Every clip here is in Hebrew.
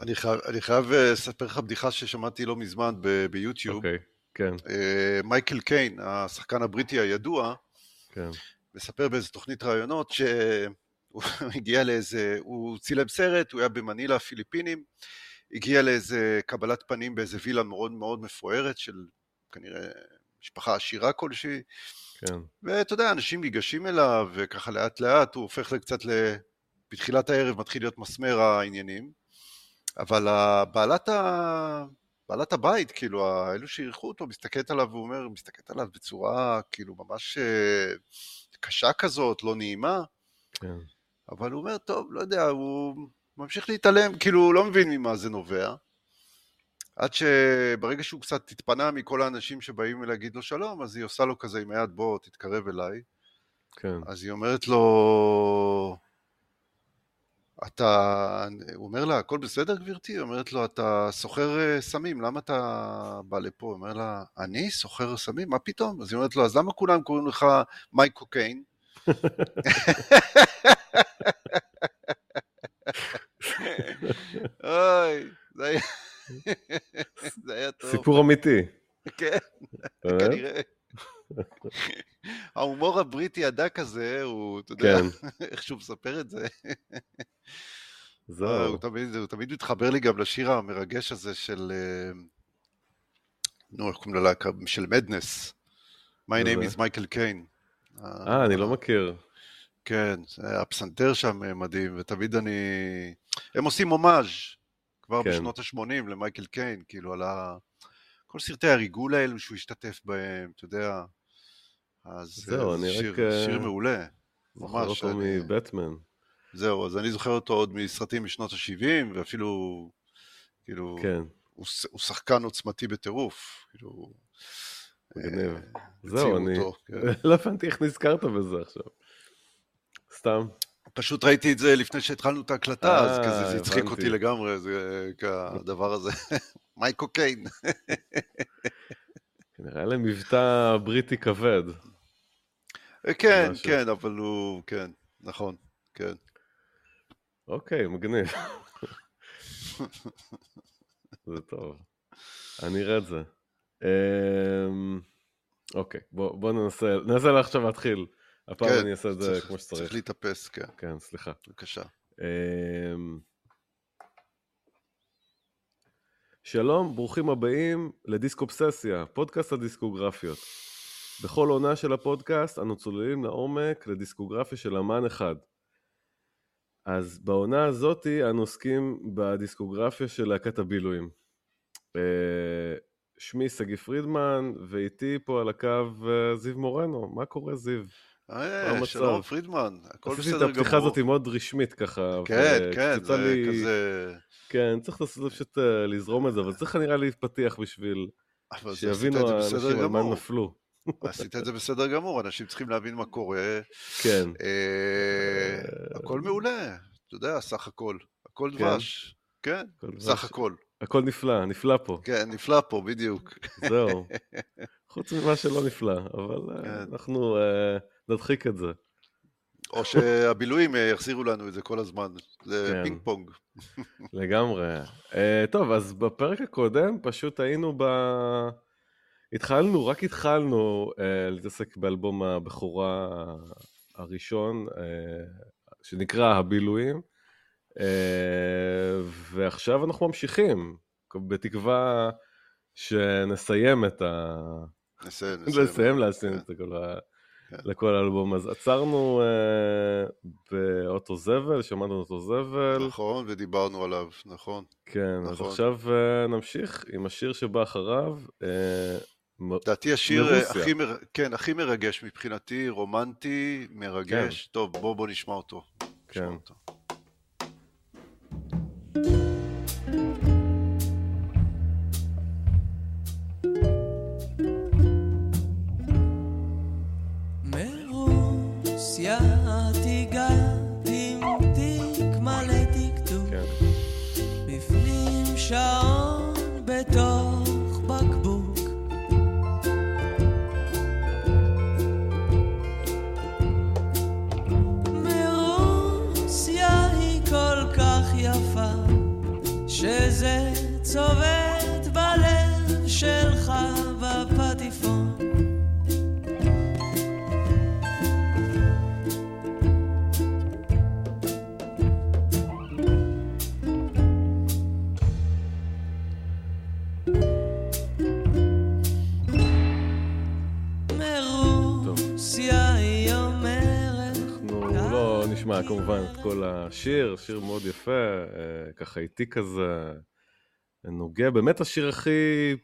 אני חייב, אני חייב אה, לספר לך בדיחה ששמעתי לא מזמן ב- ביוטיוב. אוקיי, כן, אה, מייקל קיין, השחקן הבריטי הידוע, כן. מספר באיזה תוכנית ראיונות שהוא הגיע לאיזה, הוא צילם סרט, הוא היה במנילה, הפיליפינים, הגיע לאיזה קבלת פנים באיזה וילה מאוד מאוד מפוארת של כנראה משפחה עשירה כלשהי, כן, ואתה יודע, אנשים ניגשים אליו, וככה לאט לאט הוא הופך קצת ל... בתחילת הערב מתחיל להיות מסמר העניינים, אבל בעלת, ה... בעלת הבית, כאילו, האלו שאירחו אותו, מסתכלת עליו ואומר, מסתכלת עליו בצורה כאילו ממש אה, קשה כזאת, לא נעימה, כן. אבל הוא אומר, טוב, לא יודע, הוא ממשיך להתעלם, כאילו, הוא לא מבין ממה זה נובע. עד שברגע שהוא קצת התפנה מכל האנשים שבאים להגיד לו שלום, אז היא עושה לו כזה עם היד, בוא, תתקרב אליי. כן. אז היא אומרת לו, אתה, הוא אומר לה, הכל בסדר גברתי? היא אומרת לו, אתה סוחר אה, סמים, למה אתה בא לפה? הוא אומר לה, אני סוחר סמים? מה פתאום? אז היא אומרת לו, אז למה כולם קוראים לך מייק קוקיין? אוי, זה היה... זה היה טוב. סיפור אמיתי. כן? כנראה. ההומור הבריטי הדק הזה, הוא, אתה יודע, כן. איך שהוא מספר את זה, אה, זהו. הוא תמיד, הוא תמיד מתחבר לי גם לשיר המרגש הזה של, אה, נו, איך קוראים ללהקה? של מדנס. My name is מייקל קיין. אה, אני לא מכיר. כן, הפסנתר שם אה, מדהים, ותמיד אני... הם עושים הומאז' כבר כן. בשנות ה-80 למייקל קיין, כאילו על ה... כל סרטי הריגול האלו שהוא השתתף בהם, אתה יודע. אז זהו, אה, אני שיר, רק, אה, שיר מעולה. זוכר ממש, אותו אני- מבטמן. זהו, אז אני זוכר אותו עוד מסרטים משנות ה-70, ואפילו, כאילו, כן, הוא, הוא שחקן עוצמתי בטירוף, כאילו... מגניב. אה, זהו, אני... אותו, כן. לא הבנתי איך נזכרת בזה עכשיו. סתם. פשוט ראיתי את זה לפני שהתחלנו את ההקלטה, אז אה, כזה זה הצחיק. אותי לגמרי, זה הדבר הזה. מייקו קיין. נראה לי מבטא בריטי כבד. כן, משהו. כן, אבל הוא, כן, נכון, כן. אוקיי, מגניב. זה טוב. אני אראה את זה. אמ, אוקיי, בוא בוא ננסה, ננסה עכשיו להתחיל. הפעם כן, אני אעשה את זה צריך- כמו שצריך. צריך להתאפס, כן, כן, סליחה. בבקשה. אמ, שלום, ברוכים הבאים לדיסקופססיה, פודקאסט הדיסקוגרפיות. בכל עונה של הפודקאסט אנו צוללים לעומק לדיסקוגרפיה של אמן אחד. אז בעונה הזאתי אנו עוסקים בדיסקוגרפיה של להקת הבילויים. אה, שמי שגיא פרידמן, ואיתי פה על הקו אה, זיו מורנו. מה קורה זיו? אה? שלום, פרידמן, הכל עשיתי את בסדר הפתיחה גמור. הזאת מאוד רשמית ככה. כן, כן, וקצוצה זה לי- כזה... כן, צריך לעשות פשוט אה, לזרום את זה, אבל צריך נראה לי פתיח בשביל שיבינו האנשים בסדר על מה גמור. נפלו. עשית את זה בסדר גמור, אנשים צריכים להבין מה קורה. כן, אה, הכל מעולה, אתה יודע, סך הכל. הכל כן. דבש. כן. סך הכל. הכל נפלא, נפלא פה, כן, נפלא פה, בדיוק. זהו. חוץ ממה שלא נפלא, אבל אה, כן. אנחנו אה, נדחיק את זה. או שהבילויים אה, יחזירו לנו את זה כל הזמן. זה כן. פינג פונג. לגמרי. אה, טוב, אז בפרק הקודם פשוט היינו ב... התחלנו, רק התחלנו אה, להתעסק באלבום הבכורה הראשון, אה, שנקרא הבילויים, אה, ועכשיו אנחנו ממשיכים, בתקווה שנסיים את ה... נסיים, לסיים להסין כן. את כל ה... כן. לכל האלבום. אז עצרנו אה, באוטו זבל, שמענו אוטו זבל. נכון, ודיברנו עליו, נכון. כן, אז נכון. עכשיו אה, נמשיך עם השיר שבא אחריו. אה, מ- לדעתי השיר מרוסיה. הכי, מר... כן, הכי מרגש מבחינתי, רומנטי, מרגש. טוב, בוא, בוא נשמע אותו. נשמע כן. אותו. נשמע כמובן את כל השיר, שיר מאוד יפה, אה, ככה איטי כזה, נוגע, באמת השיר הכי...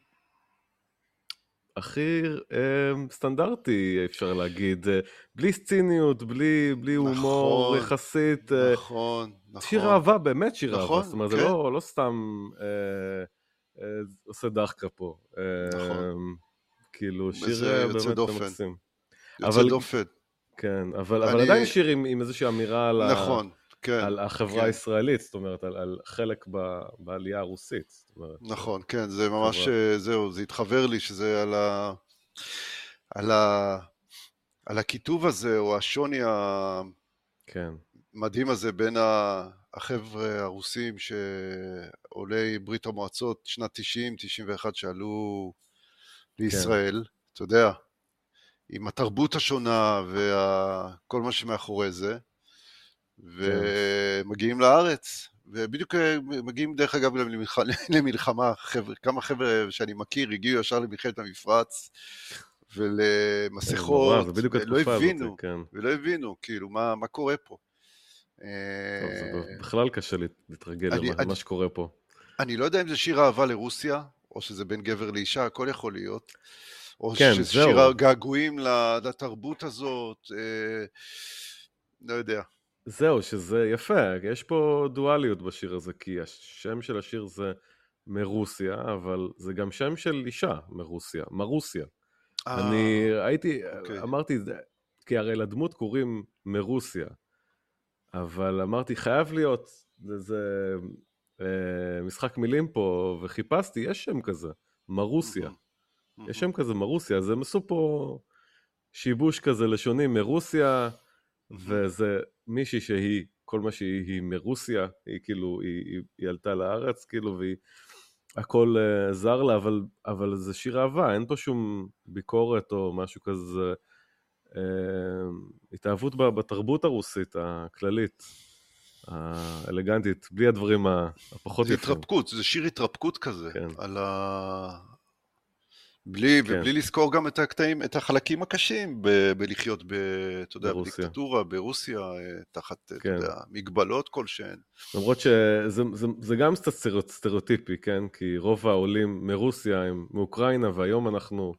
הכי אה, סטנדרטי אפשר להגיד, אה, בלי סציניות, בלי, בלי הומור נכון, יחסית, אה, נכון, נכון. שיר אהבה, באמת שיר אהבה, נכון, זאת אומרת כן. זה לא, לא סתם אה, אה, עושה דחקה פה, אה, נכון. כאילו שיר באמת דופן. מקסים, יוצא אבל- דופן. כן, אבל, אבל אני- עדיין שיר עם, עם איזושהי אמירה על, ה- נכון, כן. על החברה כן. הישראלית, זאת אומרת, על, על חלק ב, בעלייה הרוסית. אומרת, נכון, כן, זה ממש, חברה. אה, זהו, זה התחבר לי שזה על ה... על ה... על הכיתוב הזה, או השוני כן, המדהים הזה בין ה- החבר'ה הרוסים שעולי ברית המועצות שנת 90-91 שעלו לישראל, אתה יודע, עם התרבות השונה וכל מה שמאחורי זה, ומגיעים לארץ, ובדיוק אה, מגיעים דרך אגב למלח... למלחמה, חבר'ה, כמה חבר'ה שאני מכיר הגיעו ישר למלחמת המפרץ ולמסכות, בדיוק ולא הבינו, כן. ולא הבינו, כאילו, מה, מה קורה פה. טוב, אה, זה בכלל קשה להת- להתרגל למה שקורה פה. אני לא יודע אם זה שיר אהבה לרוסיה, או שזה בין גבר לאישה, הכל יכול להיות. או כן. שיר הגעגועים לתרבות הזאת, אה, לא יודע. זהו, שזה יפה, יש פה דואליות בשיר הזה, כי השם של השיר זה מרוסיה, אבל זה גם שם של אישה מרוסיה, מרוסיה. אה, אני הייתי, אוקיי. אמרתי, כי הרי לדמות קוראים מרוסיה, אבל אמרתי, חייב להיות איזה אה, משחק מילים פה, וחיפשתי, יש שם כזה, מרוסיה. מהמם. יש שם כזה מרוסיה, אז הם עשו פה שיבוש כזה לשוני מרוסיה, וזה מישהי שהיא, כל מה שהיא, היא מרוסיה, היא כאילו, היא, היא, היא עלתה לארץ, כאילו, והיא, הכל uh, זר לה, אבל, אבל זה שיר אהבה, אין פה שום ביקורת או משהו כזה, uh, התאהבות ב- בתרבות הרוסית הכללית, האלגנטית, בלי הדברים הפחות זה יפים. התרפקות, זה שיר התרפקות כזה, כן. על ה... בלי, כן. ובלי לזכור גם את הקטעים, את החלקים הקשים ב- בלחיות, ב, אתה יודע, ברוסיה. בדיקטטורה, ברוסיה, אה, תחת, אתה כן. יודע, מגבלות כלשהן. למרות שזה זה, זה גם קצת סטריאוט- סטריאוטיפי, כן? כי רוב העולים מרוסיה הם מאוקראינה, והיום אנחנו,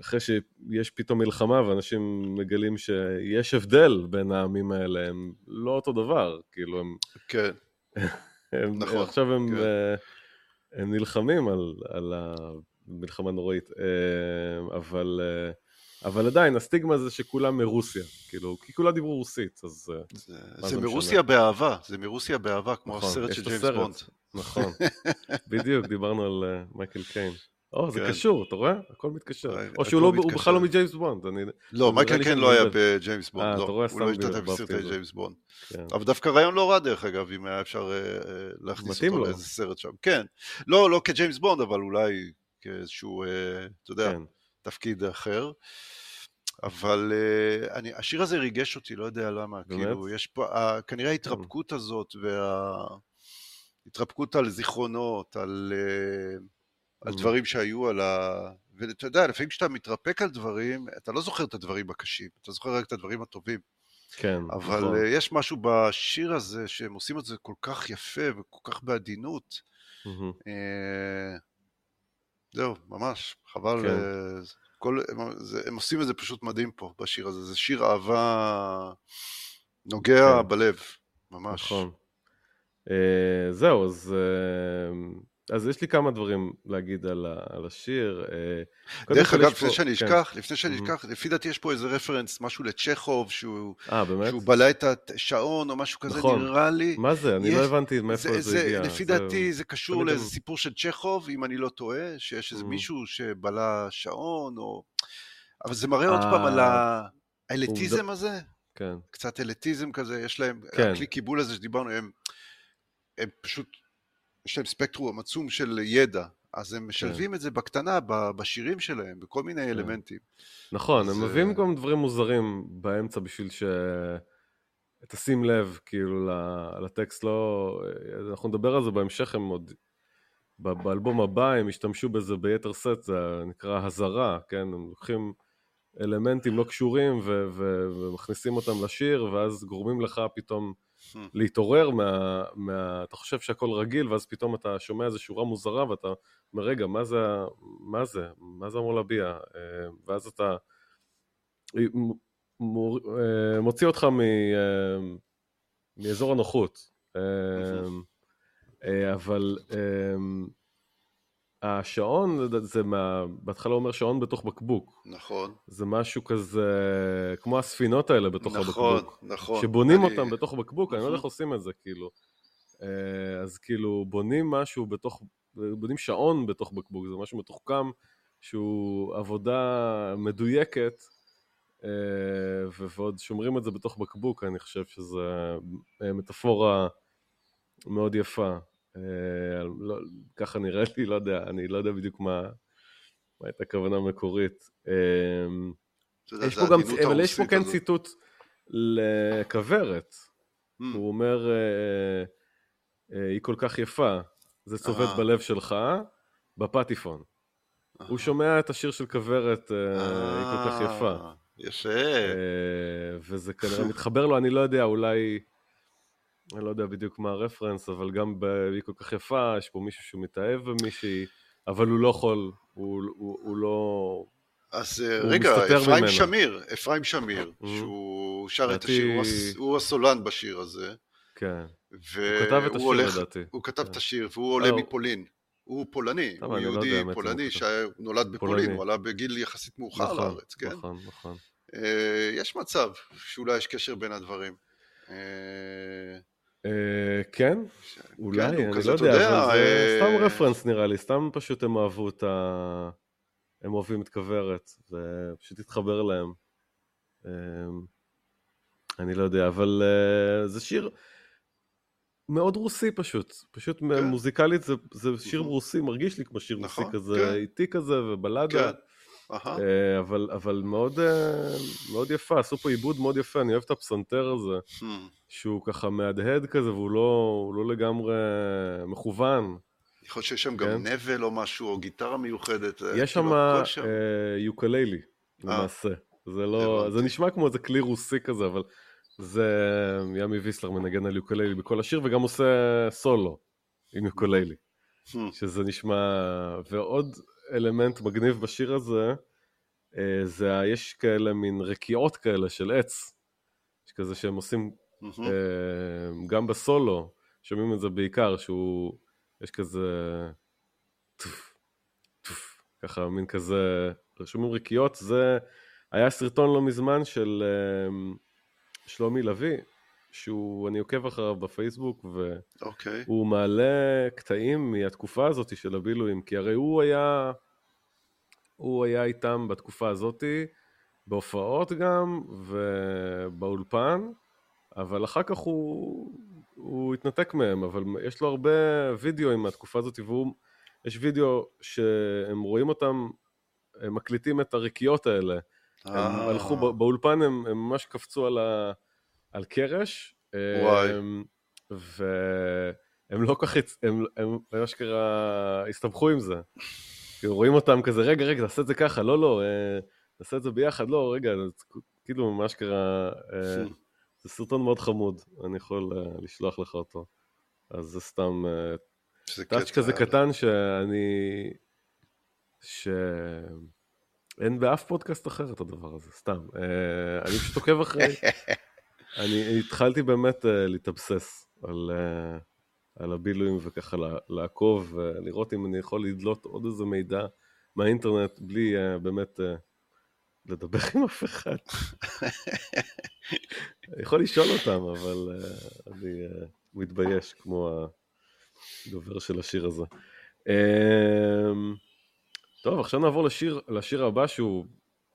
אחרי שיש פתאום מלחמה ואנשים מגלים שיש הבדל בין העמים האלה, הם לא אותו דבר, כאילו הם, כן, הם נכון, עכשיו הם, כן. אה, הם נלחמים על, על המלחמה הנוראית, אה, אבל, אה, אבל עדיין הסטיגמה זה שכולם מרוסיה, כאילו, כי כולם דיברו רוסית, אז אה, זה, זה זה מרוסיה משנה? באהבה, זה מרוסיה באהבה, כמו נכון, הסרט של ג'יימס. בונד. נכון, בדיוק, דיברנו על מייקל קיין. או, זה כן. קשור, אתה רואה? הכל מתקשר. או שהוא לא, מתקשר. בכלל לא מג'יימס בונד. אני... לא, מייקל קיין שאני לא היה. בג'יימס בונד, לא. הוא לא השתתף בסרטי. ג'יימס בונד. כן. אבל דווקא רעיון לא רע דרך אגב, אם היה אפשר להכניס אותו. לאיזה סרט שם. כן. לא, לא כג'יימס בונד, אבל אולי כאיזשהו, אה, אתה יודע, כן, תפקיד אחר. אבל אה, אני, השיר הזה ריגש אותי, לא יודע למה. באמת? כאילו, יש פה, ה- כנראה ההתרפקות הזאת, וההתרפקות על זיכרונות, על, אה, על Mm. דברים שהיו, על ה... ואתה יודע, לפעמים כשאתה מתרפק על דברים, אתה לא זוכר את הדברים הקשים, אתה זוכר רק את הדברים הטובים. כן, אבל נכון. אה, יש משהו בשיר הזה, שהם עושים את זה כל כך יפה וכל כך בעדינות. מהמם. זהו, ממש, חבל. כן. אה, כל, הם, זה, הם עושים את זה פשוט מדהים פה, בשיר הזה. זה שיר אהבה נוגע כן. בלב, ממש. נכון. אה, זהו, אז, אה, אז יש לי כמה דברים להגיד על, ה- על השיר. אה, דרך אגב, לפני פה- שאני כן. אשכח, לפני שאני Mhm. אשכח, לפי דעתי יש פה איזה רפרנס, משהו לצ'כוב, שהוא, אה, באמת? שהוא בלע את השעון או משהו כזה, נכון. נראה לי. מה זה? אני יש- לא הבנתי מאיפה זה, זה, זה, הגיע. לפי זה- דעתי זה קשור לאיזה הם- סיפור של צ'כוב, אם אני לא טועה, שיש איזה Mhm. מישהו שבלע שעון, או... אבל זה מראה עוד פעם על אה, האליטיזם הזה, כן, קצת אליטיזם כזה, יש להם, כן. הכלי קיבול הזה שדיברנו, הם, הם פשוט יש להם ספקטרום עצום של ידע, אז הם משלבים את זה בקטנה, ב- בשירים שלהם, בכל מיני אלמנטים. נכון, אז, הם אה, מביאים גם דברים מוזרים באמצע בשביל ש... תשים לב, כאילו, לטקסט, לא... אנחנו נדבר על זה בהמשך, הם עוד... באלבום הבא הם ישתמשו בזה ביתר סט, זה נקרא הזרה, כן? הם לוקחים אלמנטים לא קשורים ו- ו- ומכניסים אותם לשיר, ואז גורמים לך פתאום. להתעורר מה, מה... אתה חושב שהכל רגיל, ואז פתאום אתה שומע איזו שורה מוזרה, ואתה אומר, רגע, מה זה, מה זה? מה זה אמור להביע? אה, ואז אתה מ- מור- אה, מוציא אותך מ... אה, מאזור הנוחות. אה, אה, אבל אה, השעון, זה- מה... בהתחלה אומר שעון בתוך בקבוק. נכון, זה משהו כזה, כמו הספינות האלה בתוך נכון, הבקבוק. נכון. שבונים אני- אותם בתוך בקבוק, אני לא יודע איך עושים את זה, כאילו. אה, אז כאילו, בונים משהו בתוך, בונים שעון בתוך בקבוק, זה משהו מתוחכם, שהוא עבודה מדויקת, אה, ועוד שומרים את זה בתוך בקבוק, אני חושב שזה אה, מטאפורה מאוד יפה. אה, לא, ככה נראה לי, לא יודע, אני לא יודע בדיוק מה, מה הייתה הכוונה המקורית. יודע, יש פה גם, אבל יש פה כן. ציטוט לכוורת. Hmm, הוא אומר, אה, אה, היא כל כך יפה, זה צובט. בלב שלך, בפטיפון. הוא שומע את השיר של כוורת, היא כל כך יפה. יפה. וזה כנראה מתחבר לו, אני לא יודע, אולי, אני לא יודע בדיוק מה הרפרנס, אבל גם ב- היא כל כך יפה, יש פה מישהו שהוא מתאהב במישהי, אבל הוא לא יכול, הוא, הוא, הוא לא... אז אה, הוא רגע, אפרים ממנו. שמיר, אפרים שמיר, Mhm. שהוא שר את לדעתי- השיר, הוא הס- הוא הסולן בשיר הזה. כן. והוא כתב את השיר, הולך- לדעתי. הוא כתב כן. את השיר, והוא עולה הוא- מפולין. הוא פולני, הוא לא יהודי הוא פולני. שנולד בפולין. הוא עלה בגיל יחסית מאוחר נכון, לארץ, כן? נכון, נכון. יש מצב שאולי יש קשר בין הדברים. אה, כן, אולי, הוא אני לא יודע, אבל זה אה, סתם רפרנס נראה לי, סתם פשוט הם אהבו את ה... הם אוהבים את כוורת, ופשוט התחבר להם. אה, אני לא יודע, אבל אה, זה שיר מאוד רוסי פשוט, פשוט כן. מוזיקלית זה, זה שיר. רוסי, מרגיש לי כמו שיר נכון, רוסי כזה, כן. איטי כזה ובלדה. כן. אה, אבל, אבל מאוד, אה, מאוד יפה, עשו פה עיבוד מאוד יפה, אני אוהב את הפסנתר הזה. Hmm. שהוא ככה מהדהד כזה והוא לא, לא לגמרי מכוון. יכול להיות שיש שם כן. גם נבל או משהו, או גיטרה מיוחדת. אה, יש כאילו, שם יוקללי למעשה. זה לא. זה נשמע כמו איזה כלי רוסי כזה, אבל זה ימי ויסלר מנגן על יוקללי בכל השיר וגם עושה סולו עם יוקללי, Hmm. שזה נשמע... ועוד אלמנט מגניב בשיר הזה, אה, זה יש כאלה מין רקיעות כאלה של עץ, יש כזה שהם עושים Mhm. אה, גם בסולו, שומעים את זה בעיקר, שהוא, יש כזה, טוף, טוף, ככה מין כזה, שומעים רקיעות, זה, היה סרטון לא מזמן של אה, שלומי לביא, שהוא, אני עוקב אחריו בפייסבוק, אוקיי. והוא מעלה קטעים מהתקופה הזאת של הבילויים, כי הרי הוא היה, הוא היה איתם בתקופה הזאתי, בהופעות גם, ובאולפן, אבל אחר כך הוא, הוא התנתק מהם, אבל יש לו הרבה וידאו מהתקופה הזאת, והוא, יש וידאו שהם רואים אותם, הם מקליטים את הרקיות האלה. הם אה, הלכו בא- באולפן, הם ממש קפצו על, ה, על קרש. וואי. הם, והם לא כל כך, הם, הם, הם אשכרה הסתבכו עם זה. כאילו רואים אותם כזה, רגע, רגע, תעשה את זה ככה, לא, לא, אה, נעשה את זה ביחד, לא, רגע, כאילו ממש קרה, אה, זה סרטון מאוד חמוד, אני יכול אה, לשלוח לך אותו. אז זה סתם אה, טאץ' כזה קטן שאני... שאין באף פודקאסט אחר את הדבר הזה, סתם. אה, אני פשוט עוקב אחרי... אני התחלתי באמת אה, להתאבסס על, אה, על הבילויים וככה לעקוב ולראות אם אני יכול לדלות עוד איזה מידע מהאינטרנט בלי אה, באמת אה, לדבר עם אף אחד. יכול לשאול אותם, אבל אה, אני אה, מתבייש כמו הדובר של השיר הזה. אמ, טוב, עכשיו נעבור לשיר, לשיר הבא שהוא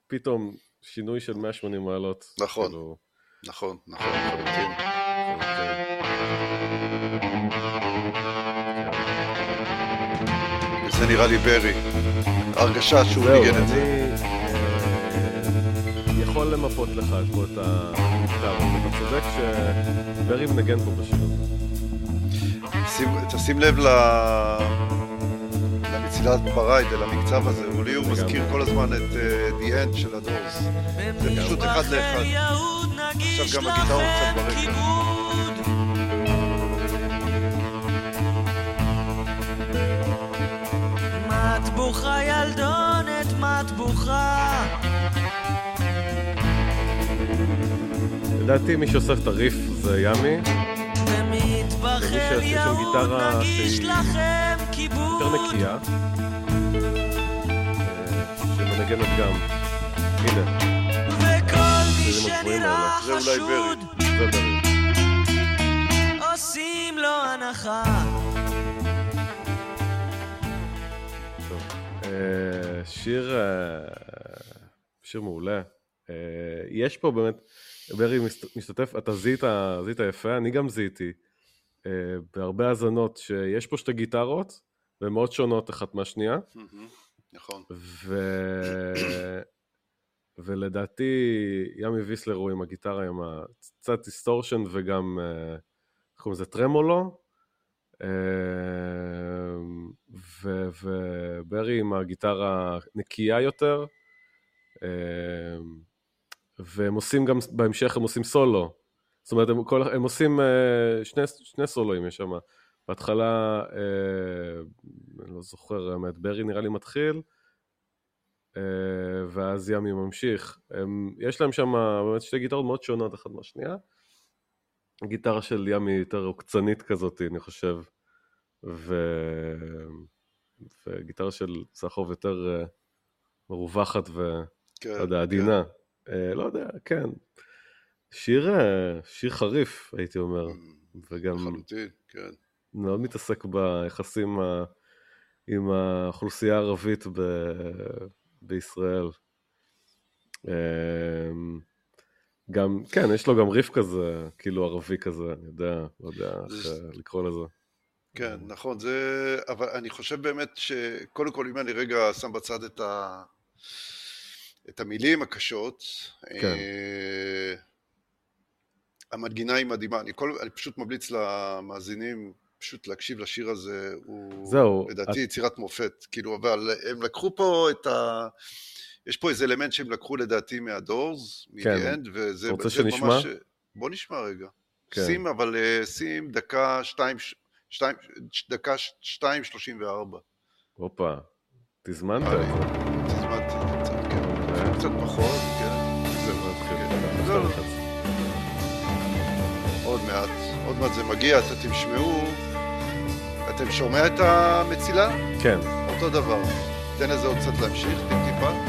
פתאום שינוי של 180 מעלות. נכון. כאילו, נכון, נכון, לחלוטין. כן. זה נראה לי ברי. הרגשה שהוא ניגן את זה. אני אה, יכול למפות לך פה את אבל אתה צודק שברי מנגן פה בשיר הזה. תשים לב ל- למצילת ב ride, אל המקצב הזה, הוא לי הוא. מזכיר כל הזמן את אה, The End של הדורס. זה פשוט אחד לאחד. עכשיו גם הגיטרות קצת ברקע. מטבוחה ילדונת, מטבוחה. לדעתי מי שאוסף את הריף זה ימי, ומי שם גיטרה נגיש שהיא לכם כיבוד. יותר נקייה, אה, שמנגנת גם, הנה, השירים הגבוהים האלה. זה אולי זה ברי. עושים לו הנחה טוב. אה, שיר, אה, שיר מעולה. אה, יש פה באמת, ברי משתתף, אתה זיהית, זיהית יפה, אני גם זיהיתי בהרבה האזנות שיש פה שתי גיטרות, והן מאוד שונות אחת מהשנייה, נכון. ולדעתי ימי ויסלר הוא עם הגיטרה עם קצת distortion וגם, אה, איך קוראים לזה, tremolo, אה, וברי עם הגיטרה נקייה יותר, אה, והם עושים גם, בהמשך הם עושים סולו, זאת אומרת הם, כל, הם עושים שני, שני סולואים יש שם, בהתחלה, אני לא זוכר, האמת, ברי נראה לי מתחיל, ואז ימי ממשיך. הם, יש להם שם באמת שתי גיטרות מאוד שונות אחת מהשנייה. הגיטרה של ימי יותר עוקצנית כזאת, אני חושב, ו... וגיטרה של סחוב יותר אה, מרווחת ו... כן, יודע, עדינה. אה, לא יודע, כן. שיר, אה, שיר חריף, הייתי אומר, כן. וגם לחלוטין, כן. מאוד מתעסק ביחסים ה... עם האוכלוסייה הערבית ב... בישראל. אמ, גם, כן, יש לו גם ריף כזה, כאילו ערבי כזה, אני יודע, לא יודע איך זה- אה, לקרוא לזה. כן, נכון, זה... אבל אני חושב באמת שקודם כל, אם אני רגע שם בצד את, ה... את המילים הקשות, כן. אה, המנגינה היא מדהימה. אני, כל... אני פשוט ממליץ למאזינים פשוט להקשיב לשיר הזה, הוא זהו, לדעתי את- יצירת מופת. כאילו, אבל הם לקחו פה את ה... יש פה איזה אלמנט שהם לקחו לדעתי מהדורס, כן. מ-The End, וזה רוצה שנשמע? ממש... בוא נשמע רגע. כן. שים, אבל אה, שים דקה שתיים, ש- שתיים, ש- דקה ש- שתיים שלושים וארבע. הופה, תזמנת את זה. תזמנתי את זה כן. אה? קצת פחות, כן. זהו, נתחיל. כן. לא, לא. עוד מעט, עוד מעט זה מגיע, אתם תשמעו. אתם שומע את המצילה? כן, אותו דבר. תן לזה עוד קצת להמשיך, טיפ-טיפה. או,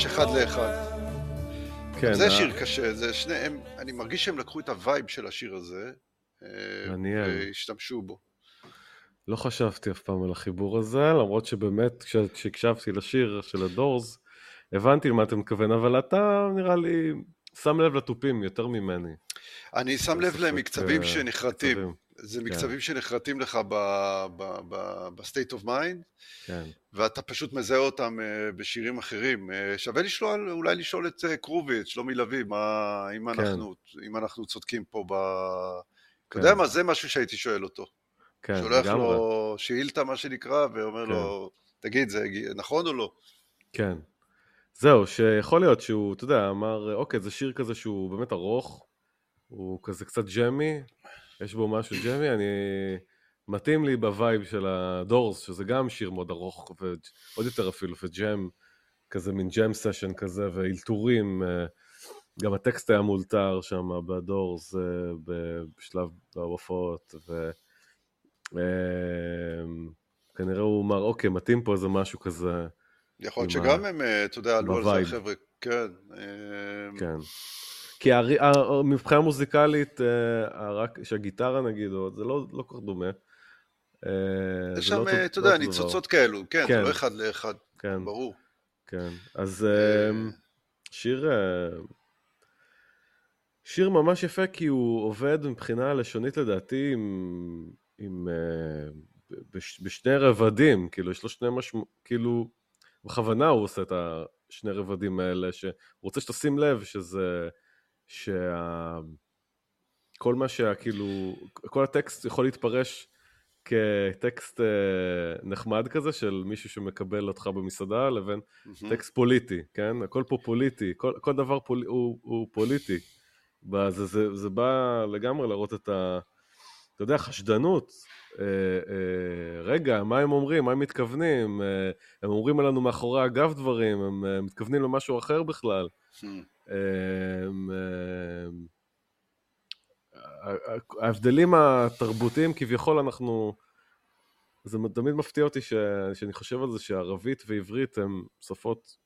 ממש אחד לאחד. כן. זה ה- שיר קשה, זה שניהם, אני מרגיש שהם לקחו את ה vibe של השיר הזה, אה, מעניין. והשתמשו בו. לא חשבתי אף פעם על החיבור הזה, למרות שבאמת כש- כשהקשבתי לשיר של הדורס, הבנתי למה אתה מתכוון, אבל אתה נראה לי שם לב לתופים יותר ממני. אני שם לב למקצבים אה, מקצבים, זה כן. מקצבים שנחרטים לך ב- ב- ב- ב-state of mind, כן. ואתה פשוט מזהה אותם אה, בשירים אחרים. אה, שווה לשאול, אולי לשאול את אה, קרובי, את שלומי לביא, מה, אם, כן. אנחנו, אם אנחנו צודקים פה ב... אתה כן. יודע מה, זה משהו שהייתי שואל אותו. כן, שולח לגמרי. לו שאילתה, מה שנקרא, ואומר כן. לו, תגיד, זה נכון או לא? כן. זהו, שיכול להיות שהוא, אתה יודע, אמר, אוקיי, זה שיר כזה שהוא באמת ארוך, הוא כזה קצת ג'מי, יש בו משהו ג'מי, אני... מתאים לי ב vibe של הדורס, שזה גם שיר מאוד ארוך, ועוד יותר אפילו, ו jam, כזה מין jam session כזה, ואלתורים, אה, גם הטקסט היה מאולתר שם בדורס, אה, בשלב ההופעות, ו... אה, הוא אמר, אוקיי, מתאים פה איזה משהו כזה יכול להיות שגם הם, אה, אתה יודע, עלו על. זה החבר'ה, כן. כן. כי מבחינה מוזיקלית, אה, רק שהגיטרה נגיד, זה לא, לא כל כך דומה. אה, יש שם, לא אותו- אה, אתה לא יודע. ניצוצות כאלו, כן, זה כן. לא אחד לאחד, כן, ברור. כן. אז אה, שיר... שיר ממש יפה כי הוא עובד מבחינה לשונית לדעתי עם, עם בש, בשני רבדים, כאילו יש לו שני משמעות, כאילו בכוונה הוא עושה את השני רבדים האלה, שהוא רוצה שתשים לב שזה, שה... כל מה שה... כאילו, כל הטקסט יכול להתפרש כטקסט אה, נחמד כזה של מישהו שמקבל אותך במסעדה, לבין מהמם. טקסט פוליטי, כן? הכל פה פוליטי, כל, כל דבר פול, הוא, הוא פוליטי. זה, זה, זה בא לגמרי להראות את ה... אתה יודע, חשדנות. אה, אה, רגע, מה הם אומרים? מה הם מתכוונים? אה, הם אומרים עלינו מאחורי הגב דברים, הם אה, מתכוונים למשהו אחר בכלל. מהמם. ה- ה- ההבדלים התרבותיים כביכול אנחנו, זה תמיד מפתיע אותי ש, שאני חושב על זה שערבית ועברית הן שפות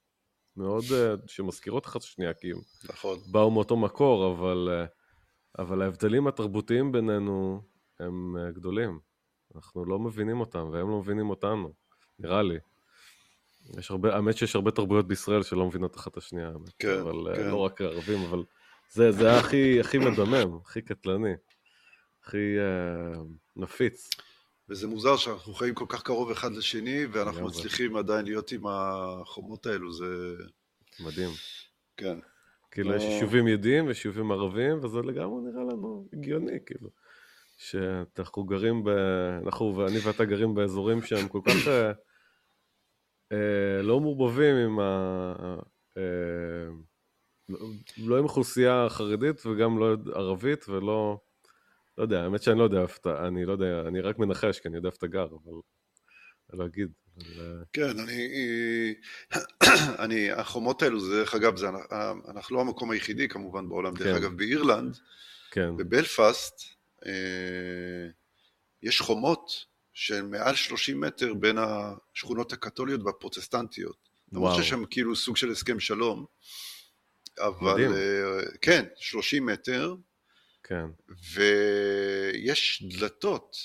מאוד אה, שמזכירות אחת את השנייה כי נכון. באו מאותו מקור אבל, אה, אבל ההבדלים התרבותיים בינינו הם אה, גדולים אנחנו לא מבינים אותם והם לא מבינים אותנו נראה לי. יש הרבה, האמת שיש הרבה תרבויות בישראל שלא מבינות אחת את השנייה, האמת. כן, אבל אה, כן. לא רק ערבים, אבל זה, זה היה הכי, הכי מדמם, הכי קטלני, הכי אה, נפיץ. וזה מוזר שאנחנו חיים כל כך קרוב אחד לשני, ואנחנו. מצליחים עדיין להיות עם החומות האלו, זה... מדהים. כן. כאילו, יש לא. יישובים יהודיים ויש יישובים ערבים, וזה לגמרי נראה לנו הגיוני, כאילו. שאנחנו גרים ב... אנחנו ואני ואתה גרים באזורים שהם כל כך אה, לא מעורבבים עם ה... אה, לא- לא עם אוכלוסייה חרדית וגם לא ערבית ולא... לא יודע, האמת שאני לא יודע איפה אתה... אני לא יודע, אני רק מנחש כי אני יודע איפה אתה גר, אבל... אני לא אגיד. אה, כן, אני, אני, החומות האלו, זה דרך אגב, זה, אנחנו לא המקום היחידי כמובן בעולם, דרך כן. אגב, באירלנד, כן, בבלפאסט, אה, יש חומות של מעל 30 מטר בין השכונות הקתוליות והפרוטסטנטיות. למרות וואו. שיש שם כאילו סוג של הסכם שלום, אבל מדהים. אה, כן, 30 מטר, כן, ויש דלתות,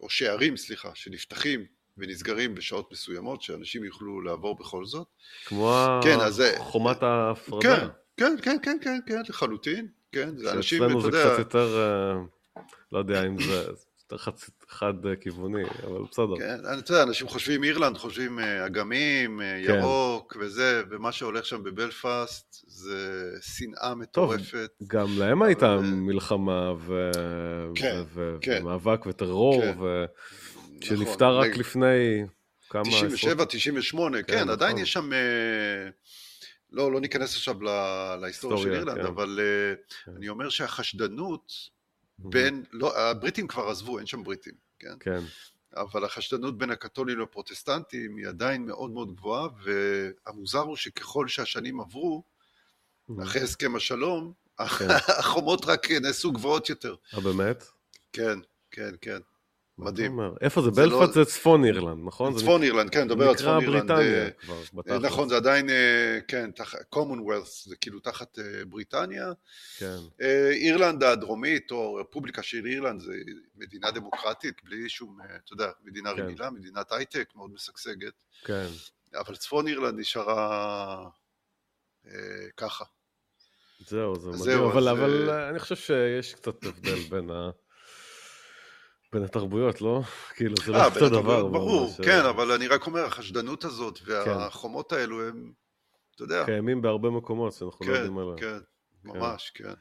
או שערים, סליחה, שנפתחים ונסגרים בשעות מסוימות, שאנשים יוכלו לעבור בכל זאת. כמו כן, אז זה- חומת ההפרדה. כן, כן, כן, כן, כן, כן, לחלוטין, כן, זה אנשים, שאצלנו אתה זה יודע, קצת יותר, אה, לא יודע אם זה יותר חד-כיווני, אבל בסדר. כן, אתה יודע, אנשים חושבים אירלנד, חושבים אה, אגמים, אה, כן. ירוק וזה, ומה שהולך שם בבלפאסט זה שנאה מטורפת. גם להם הייתה אבל- מלחמה ו... כן, ו... כן. ומאבק וטרור. ו... נכון, שנפטר רק לפני כמה 97, 98, כן, נכון. עדיין יש שם, אה, לא, לא ניכנס עכשיו להיסטוריה של אירלנד. אבל אה. אני אומר שהחשדנות. בין, לא, הבריטים כבר עזבו, אין שם בריטים, כן? כן, אבל החשדנות בין הקתולים לפרוטסטנטים היא עדיין מאוד מאוד גבוהה, והמוזר הוא שככל שהשנים עברו, אחרי הסכם השלום, כן. החומות רק נעשו גבוהות יותר. אה באמת? כן, כן, כן. מדהים. איפה זה? לא- בלפאסט זה צפון אירלנד, נכון? צפון אירלנד, כן, נדבר על נקרא צפון אירלנד. בריטניה אה. נכון, זה עדיין, אה, כן, commonwealth, זה כאילו תחת אה, בריטניה. כן, אירלנד הדרומית, או רפובליקה של אירלנד, זה מדינה דמוקרטית, בלי שום, אתה יודע, מדינה כן. רגילה, מדינת הייטק, מאוד משגשגת. כן. אבל צפון אירלנד נשארה ככה. זהו, זה מדהים, אבל, אני חושב שיש קצת הבדל בין, ה... בין התרבויות, לא? כאילו, זה לא אה, אותו דבר. ברור, כן, אבל אני רק אומר, החשדנות הזאת והחומות האלו הם, אתה יודע, קיימים בהרבה מקומות שאנחנו לא כן, יודעים עליהם. כן, ממש, כן.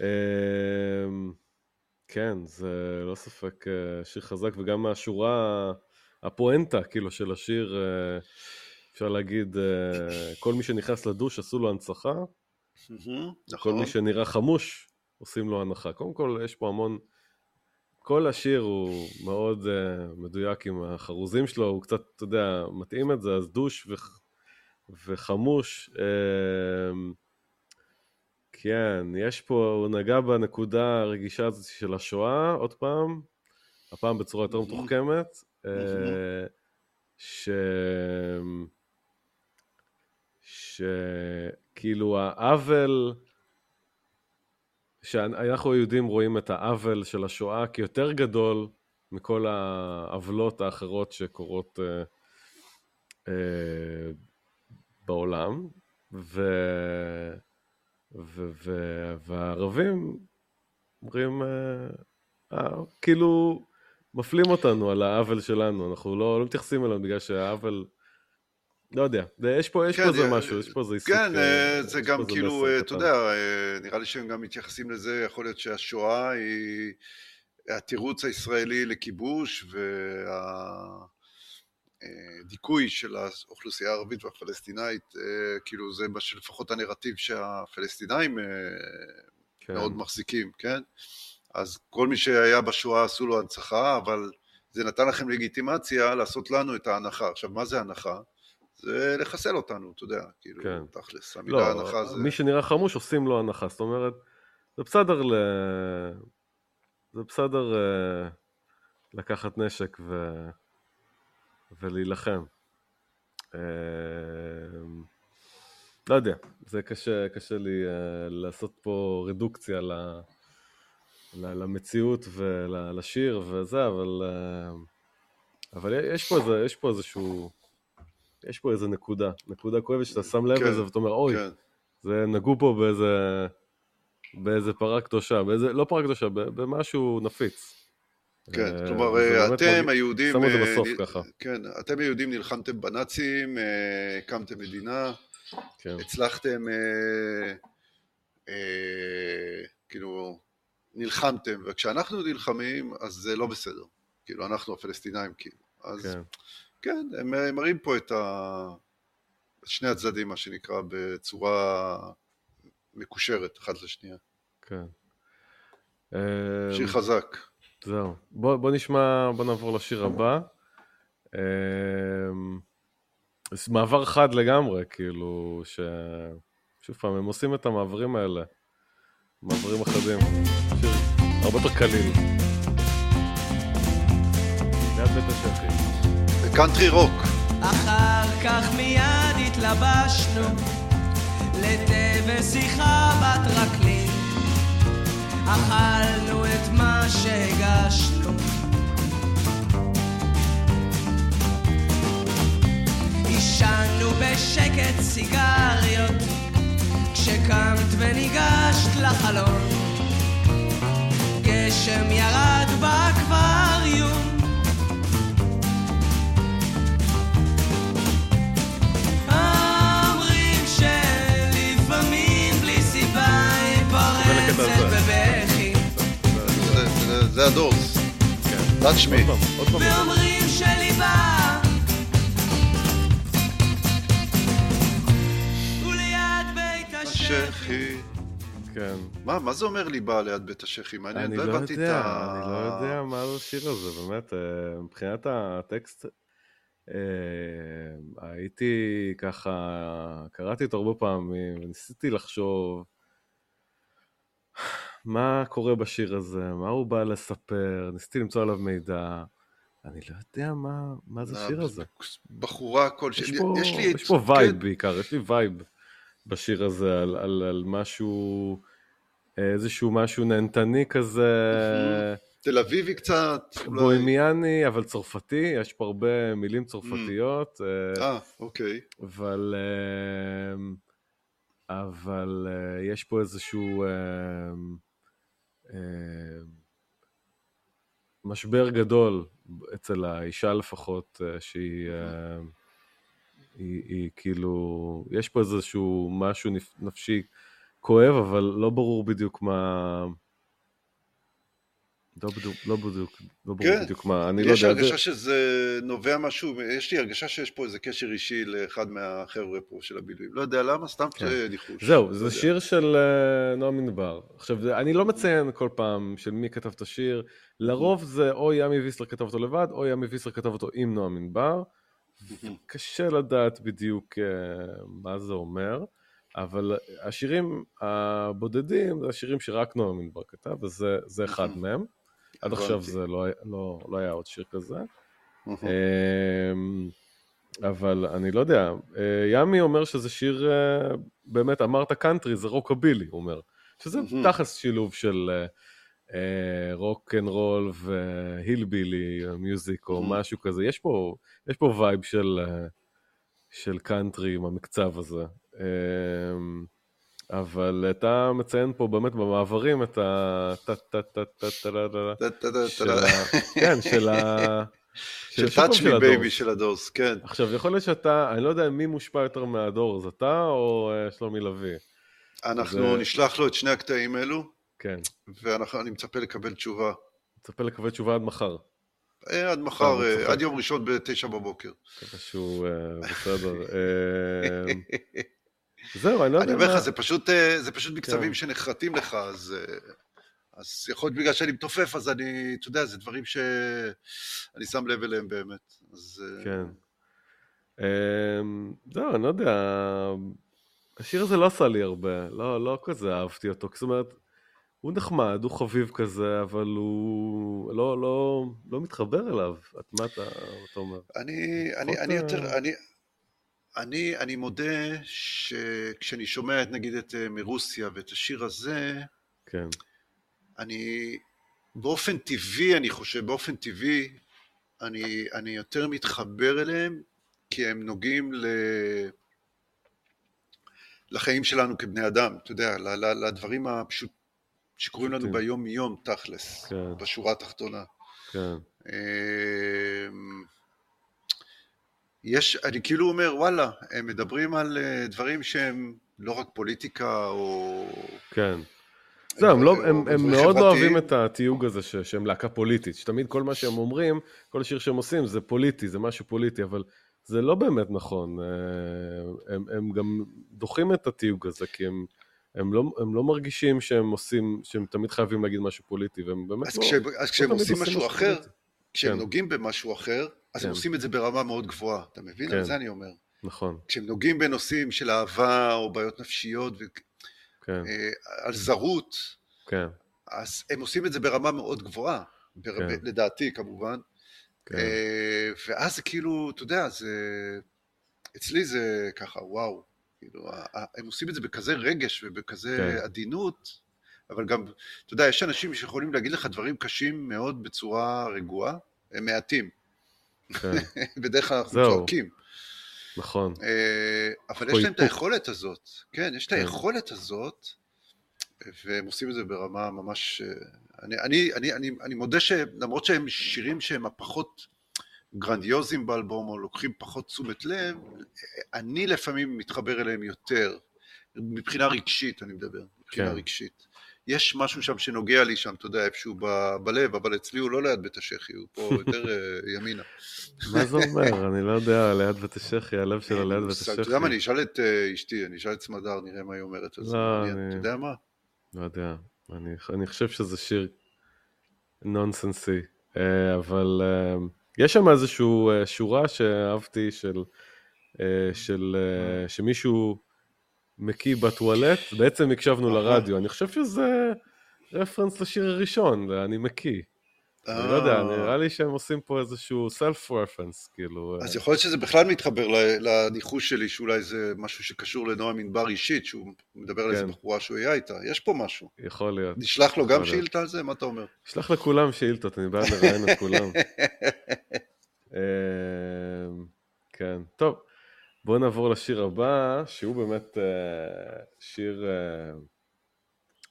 אמ, כן, זה לא ספק אה, שיר חזק, וגם השורה, הפואנטה, כאילו, של השיר, אה, אפשר להגיד, כל מי שנכנס לדוש עשו לו הנצחה, מהמם, כל נכון, מי שנראה חמוש עושים לו הנחה. קודם כל, יש פה המון... כל השיר הוא מאוד uh, מדויק עם החרוזים שלו, הוא קצת, אתה יודע, מתאים את זה, אז דוש וח... וחמוש. Um, כן, יש פה, הוא נגע בנקודה הרגישה הזאת של השואה, עוד פעם, הפעם בצורה יותר. מתוחכמת, uh. ש... שכאילו העוול, שאנחנו היהודים רואים את העוול של השואה כיותר גדול מכל העוולות האחרות שקורות אה, אה, בעולם, ו... ו... ו... והערבים אומרים, אה, אה, כאילו, מפלים אותנו על העוול שלנו, אנחנו לא, לא מתייחסים אליו בגלל שהעוול... לא יודע, יש פה, כן, איזה אה, משהו, יש פה איזה עיסוק. כן, אה, אה, זה גם כאילו, אתה. יודע, אה, נראה לי שהם גם מתייחסים לזה, יכול להיות שהשואה היא התירוץ הישראלי לכיבוש והדיכוי של האוכלוסייה הערבית והפלסטינאית, כאילו זה מה שלפחות הנרטיב שהפלסטינאים כן, מאוד מחזיקים, כן? אז כל מי שהיה בשואה עשו לו הנצחה, אבל זה נתן לכם לגיטימציה לעשות לנו את ההנחה. עכשיו, מה זה הנחה? זה לחסל אותנו, אתה יודע, כאילו, כן. תכלס, המילה לא, הנחה זה... מי שנראה חמוש עושים לו הנחה, זאת אומרת, זה בסדר ל... זה בסדר אה, לקחת נשק ו... ולהילחם. אה, לא יודע, זה קשה, קשה לי אה, לעשות פה רדוקציה ל... למציאות ולשיר וזה, אבל, אבל יש פה איזה, יש פה איזשהו, יש פה איזה נקודה, נקודה כואבת שאתה שם לב כן, לזה ואתה אומר, אוי, כן, זה נגעו פה באיזה, באיזה פרה קדושה, באיזה, לא פרה קדושה, במשהו נפיץ. כן, אה, כלומר, באמת אתם היהודים... שמו את זה אה, בסוף ככה. כן, אתם היהודים נלחמתם בנאצים, אה, הקמתם מדינה, כן, הצלחתם, אה, אה, כאילו, נלחמתם, וכשאנחנו נלחמים, אז זה לא בסדר. כאילו, אנחנו הפלסטינאים, כאילו. אז כן, כן, הם אה, מראים פה את ה... שני הצדדים, מה שנקרא, בצורה מקושרת אחת לשנייה. כן. שיר חזק. זהו. בוא, בוא נשמע, בוא נעבור לשיר הבא. זה מעבר חד לגמרי, כאילו, ש... שוב פעם, הם עושים את המעברים האלה. מעברים אחדים. שיר הרבה יותר קליל. ליד בית השחי. קאנטרי רוק. אחר כך מיד התלבשנו לתה ושיחה בת רקלין אכלנו את מה שהגשנו. עישנו בשקט סיגריות כשקמת וניגשת לחלון. גשם ירד באקווריום הדורס. כן. תת שמי. עוד פעם. ואומרים שליבה וליד בית השחי. כן. מה, מה זה אומר ליבה ליד בית השחי? מעניין, אני לא לא הבנתי את יודע, ה... אני לא יודע מה זה השיר הזה, באמת, אה, מבחינת הטקסט, אה, הייתי ככה, קראתי אותו הרבה פעמים, וניסיתי לחשוב מה קורה בשיר הזה, מה הוא בא לספר, ניסיתי למצוא עליו מידע, אני לא יודע מה, מה זה השיר הזה. בחורה כלשהי. יש פה, יש לי... יש פה כן, vibe בעיקר, יש לי vibe בשיר הזה על, על, על משהו, איזשהו משהו נהנתני כזה, תל אביבי קצת. בוהמיאני, אבל צרפתי, יש פה הרבה מילים צרפתיות, אה, אה, אוקיי. אבל, אה, אבל אה, יש פה איזשהו אה, אה, משבר גדול אצל האישה לפחות, אה, שהיא... אה, היא, היא כאילו, יש פה איזשהו משהו נפ- נפשי כואב, אבל לא ברור בדיוק מה... לא בדיוק, לא בדיוק, לא ברור כן. בדיוק מה, אני לא יש יודע, זה, הרגשה שזה נובע משהו, יש לי הרגשה שיש פה איזה קשר אישי לאחד מהחבר'ה פה של הבילויים. לא יודע למה, סתם כן. זה ניחוש. זהו, לא זה יודע. שיר של אה, נועם ענבר. עכשיו, זה- אני לא מציין כל פעם של מי כתב את השיר, לרוב זה או ימי ויסלר כתב אותו לבד, או ימי ויסלר כתב אותו עם נועם ענבר. קשה לדעת בדיוק אה, מה זה אומר, אבל השירים הבודדים זה השירים שרק נועם ענבר כתב, וזה זה אחד מהם. עד עכשיו. זה לא, היה- לא, לא היה עוד שיר כזה. אמ, אבל אני לא יודע, אה, ימי אומר שזה שיר, אה, באמת, אמרת קאנטרי, זה רוקבילי, הוא אומר. שזה. תכלס שילוב של אה, אה, rock and roll ו hillbilly music או. משהו כזה. יש פה, יש פה vibe של, אה, של קאנטרי עם המקצב הזה. אבל אתה מציין פה באמת במעברים את ה... כן, של ה... של touch me baby של הדורס, כן. עכשיו, יכול להיות שאתה, אני לא יודע מי מושפע יותר מהדורס, אתה או שלומי לביא? אנחנו נשלח לו את שני הקטעים האלו. כן. ואני מצפה לקבל תשובה. מצפה לקבל תשובה עד מחר. עד מחר, עד יום ראשון בתשע בבוקר. ככה שהוא בסדר. זהו, אני לא יודע אני אומר לך, מה... זה פשוט, אה, זה פשוט מקצבים כן. שנחרטים לך, אז, אה, אז יכול להיות בגלל שאני מתופף, אז אני, אתה יודע, זה דברים שאני שם לב אליהם באמת. אז, אה, כן. אה, זהו, אני לא יודע. השיר הזה לא עשה לי הרבה, לא, לא כזה אהבתי אותו. זאת אומרת, הוא נחמד, הוא חביב כזה, אבל הוא לא, לא, לא מתחבר אליו. את מה אתה, אתה אומר? אני, אני, אני יותר, אני, אני, אני מודה שכשאני שומע את, נגיד את אה, מרוסיה ואת השיר הזה, כן, אני באופן טבעי, אני חושב, באופן טבעי, אני, אני יותר מתחבר אליהם, כי הם נוגעים ל... לחיים שלנו כבני אדם, אתה יודע, לדברים הפשוט שקורים לנו פשוטים. ביום יום תכלס, כן, בשורה התחתונה. כן, אמ, יש, אני כאילו אומר, וואלה, הם מדברים על אה, דברים שהם לא רק פוליטיקה או... כן. זהו, הם, לא, או- הם, הם דברים מאוד לא. אוהבים את התיוג הזה ש, שהם להקה פוליטית, שתמיד כל מה שהם אומרים, כל שיר שהם עושים זה פוליטי, זה משהו פוליטי, אבל זה לא באמת נכון. אה, הם, הם גם דוחים את התיוג הזה, כי הם, הם, לא, הם לא מרגישים שהם עושים, שהם תמיד חייבים להגיד משהו פוליטי, והם באמת אז, לא... כשהם, אז כשהם תמיד עושים משהו אחר, פוליטי. כשהם כן. נוגעים במשהו אחר, אז הם כן. עושים את זה ברמה מאוד גבוהה, אתה מבין? כן. על זה אני אומר. נכון, כשהם נוגעים בנושאים של אהבה או בעיות נפשיות כן, ועל זרות, כן, אז הם עושים את זה ברמה מאוד גבוהה, בר... כן. לדעתי כמובן. כן, אה, ואז כאילו, אתה יודע, זה... אצלי זה ככה, וואו. כאילו, הם עושים את זה בכזה רגש ובכזה כן. עדינות, אבל גם, אתה יודע, יש אנשים שיכולים להגיד לך דברים קשים מאוד בצורה רגועה, הם מעטים. כן, בדרך כלל אנחנו. צועקים. נכון, אה, אבל יש להם את. היכולת הזאת, כן, יש את כן. היכולת הזאת, והם עושים את זה ברמה ממש... אה, אני, אני, אני, אני, אני מודה שלמרות שהם שירים שהם הפחות גרנדיוזיים באלבום, או לוקחים פחות תשומת לב, אני לפעמים מתחבר אליהם יותר, מבחינה רגשית אני מדבר, מבחינה כן. רגשית. יש משהו שם שנוגע לי שם, אתה יודע, איפשהו ב- בלב, אבל אצלי הוא לא ליד בית השחי, הוא פה יותר אה, ימינה. מה זה אומר? אני לא יודע, ליד בית השחי, הלב שלו ליד בית. השחי. אתה יודע מה, אני אשאל את אה, אשתי, אני אשאל את סמדר, נראה מה היא אומרת על זה. לא. אני- אתה יודע מה? לא יודע, אני, אני חושב שזה שיר נונסנסי, אה, אבל יש שם איזושהי שורה שאהבתי של, של שמישהו מקיא בטואלט, בעצם הקשבנו אהה. לרדיו, אני חושב שזה רפרנס לשיר הראשון, אני מקיא. אני לא יודע, אה, נראה לי שהם עושים פה איזשהו רפרנס, כאילו... אז אה, יכול להיות שזה בכלל מתחבר לניחוש שלי, שאולי זה משהו שקשור לנועם ענבר אישית, שהוא מדבר על איזה כן. בחורה שהוא היה איתה. יש פה משהו. יכול להיות. נשלח לו גם. שאילתה על זה? מה אתה אומר? שלח לכולם שאילתות, אני בעד לראיין את כולם. אה, כן, טוב, בואו נעבור לשיר הבא, שהוא באמת אה, שיר, אה,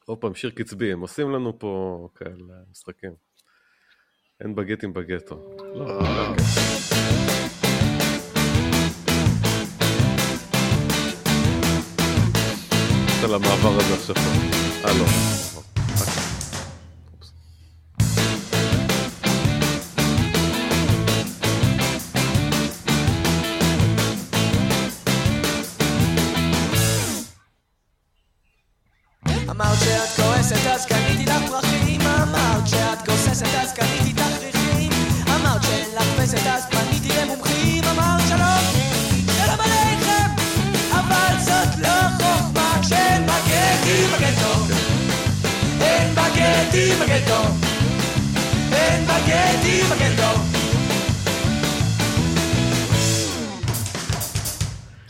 עוד פעם, שיר קצבי, הם עושים לנו פה כאלה משחקים. אין בגטים בגטו. לא, אה. אוקיי. על המעבר הזה עכשיו. אה, לא.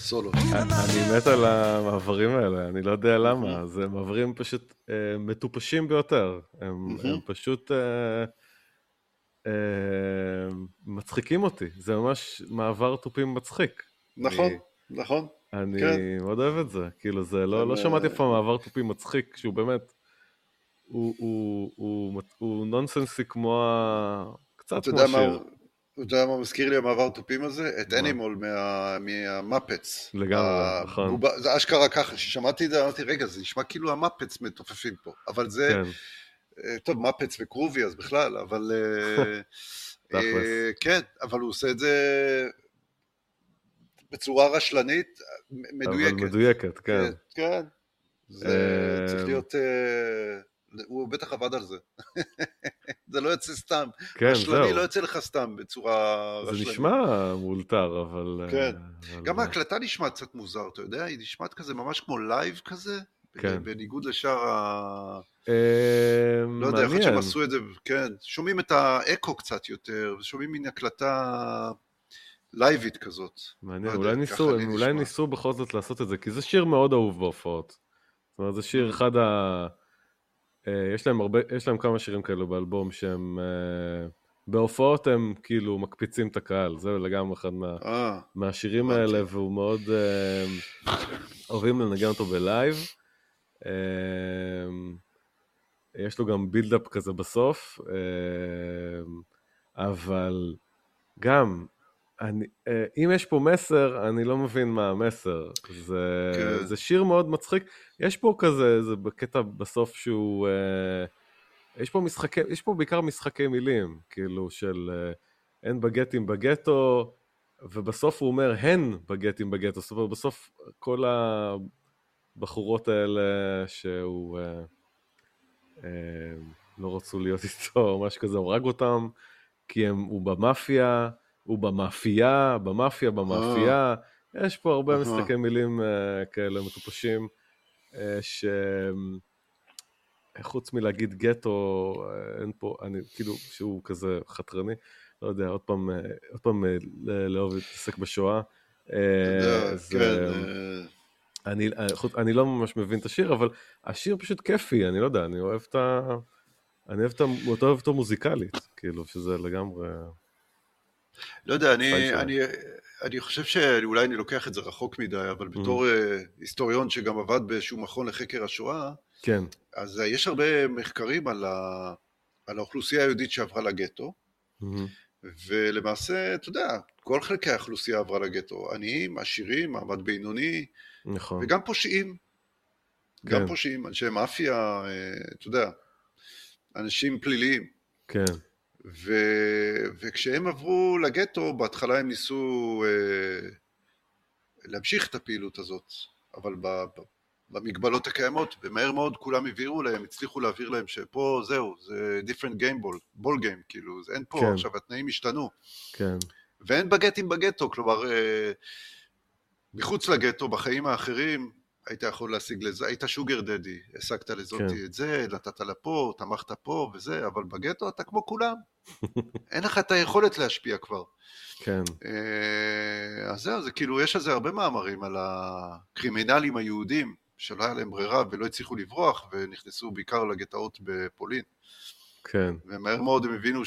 סולו. אני מת על המעברים האלה, אני לא יודע למה, זה מעברים פשוט אה, מטופשים ביותר, הם. הם פשוט אה, אה, מצחיקים אותי, זה ממש מעבר תופים מצחיק. נכון, נכון. אני כן. מאוד אוהב את זה, כאילו זה, לא, הם, לא שמעתי אף פעם מעבר תופים מצחיק, שהוא באמת, הוא, הוא, הוא, הוא נונסנסי כמו ה... קצת כמו השיר. אתה יודע מה מזכיר לי המעבר תופים הזה? את? אנימול מה- מהמפץ. לגמרי, נכון. זה אשכרה ככה, כששמעתי את זה אמרתי, רגע, זה נשמע כאילו המפץ מתופפים פה. אבל זה, כן, אה, טוב, מפץ וקרובי אז בכלל, אבל... אה. אה, כן, אבל הוא עושה את זה בצורה רשלנית, מדויקת. אבל מדויקת, כן. כן. זה אה, צריך להיות... אה, הוא בטח עבד על זה. זה לא יוצא סתם. כן, רשלני זהו. לא יוצא לך סתם בצורה זה רשלנית. נשמע מאולתר, אבל... אה, כן. אבל- גם ההקלטה נשמעת קצת מוזר, אתה יודע? היא נשמעת כזה ממש כמו live כזה. כן. בניגוד לשאר ה... אה, לא יודע, להיות שהם. עשו את זה, כן. שומעים את האקו קצת יותר, ושומעים מין הקלטה לייבית כזאת. מעניין, לא יודע, אולי ניסו, הם אולי. ניסו בכל זאת לעשות את זה, כי זה שיר מאוד אהוב בהופעות. זאת אומרת, זה. שיר אחד ה... אה, יש להם הרבה, יש להם כמה שירים כאלו באלבום שהם... אה, בהופעות הם כאילו מקפיצים את הקהל, זה לגמרי אחד מה, אה, מהשירים. האלה, והוא מאוד... אה, אוהבים לנגן אותו ב live. אה, יש לו גם buildup כזה בסוף, אה, אבל גם, אני, אה, אם יש פה מסר, אני לא מבין מה המסר. זה, כן. זה שיר מאוד מצחיק. יש פה כזה, זה בקטע בסוף שהוא... אה, יש פה משחקי, יש פה בעיקר משחקי מילים, כאילו של אה, אין בגטים בגטו, ובסוף הוא אומר הן בגטים בגטו, זאת אומרת בסוף כל הבחורות האלה שהוא אה, אה, לא רצו להיות איתו, או משהו כזה, הוא הרג אותם, כי הם, הוא במאפיה, הוא במאפייה, במאפיה, במאפייה, יש פה הרבה אהה. משחקי מילים אה, כאלה מטופשים, אה, ש... חוץ מלהגיד גטו, אה, אין פה, אני, כאילו, שהוא כזה חתרני, לא יודע, עוד פעם, אה, עוד פעם אה, ל- לאהוב להתעסק בשואה. אה, יודע, זה- כן. אה, אני, אה, אני לא ממש מבין את השיר, אבל השיר פשוט כיפי, אני לא יודע, אני אוהב את ה... אני אוהב את ה... אוהב אותו מוזיקלית, כאילו, שזה לגמרי... לא יודע, אני. אני, אני חושב שאולי אני לוקח את זה רחוק מדי, אבל בתור אה, היסטוריון שגם עבד באיזשהו מכון לחקר השואה, כן, אז אה, יש הרבה מחקרים על, ה, על האוכלוסייה היהודית שעברה לגטו, מהמם, ולמעשה, אתה יודע, כל חלקי האוכלוסייה עברה לגטו, עניים, עשירים, מעמד בינוני, נכון. וגם פושעים. גם כן. פושעים, אנשי מאפיה, אה, אתה יודע, אנשים פליליים. כן, ו... וכשהם עברו לגטו, בהתחלה הם ניסו אה, להמשיך את הפעילות הזאת, אבל ב... במגבלות הקיימות, ומהר מאוד כולם הבהירו להם, הצליחו להבהיר להם שפה זהו, זה different game ball, ball game, כאילו, זה אין פה, כן. עכשיו התנאים השתנו, כן, ואין בגטים בגטו, כלומר, אה, מחוץ לגטו, בחיים האחרים, היית יכול להשיג לזה, היית שוגר דדי, השגת לזאתי כן. את זה, נתת לה פה, תמכת פה וזה, אבל בגטו אתה כמו כולם. אין לך את היכולת להשפיע כבר. כן, אה, אז זהו, זה כאילו, יש על זה הרבה מאמרים על הקרימינלים היהודים, שלא היה להם ברירה ולא הצליחו לברוח, ונכנסו בעיקר לגטאות בפולין. כן, ומהר מאוד הם הבינו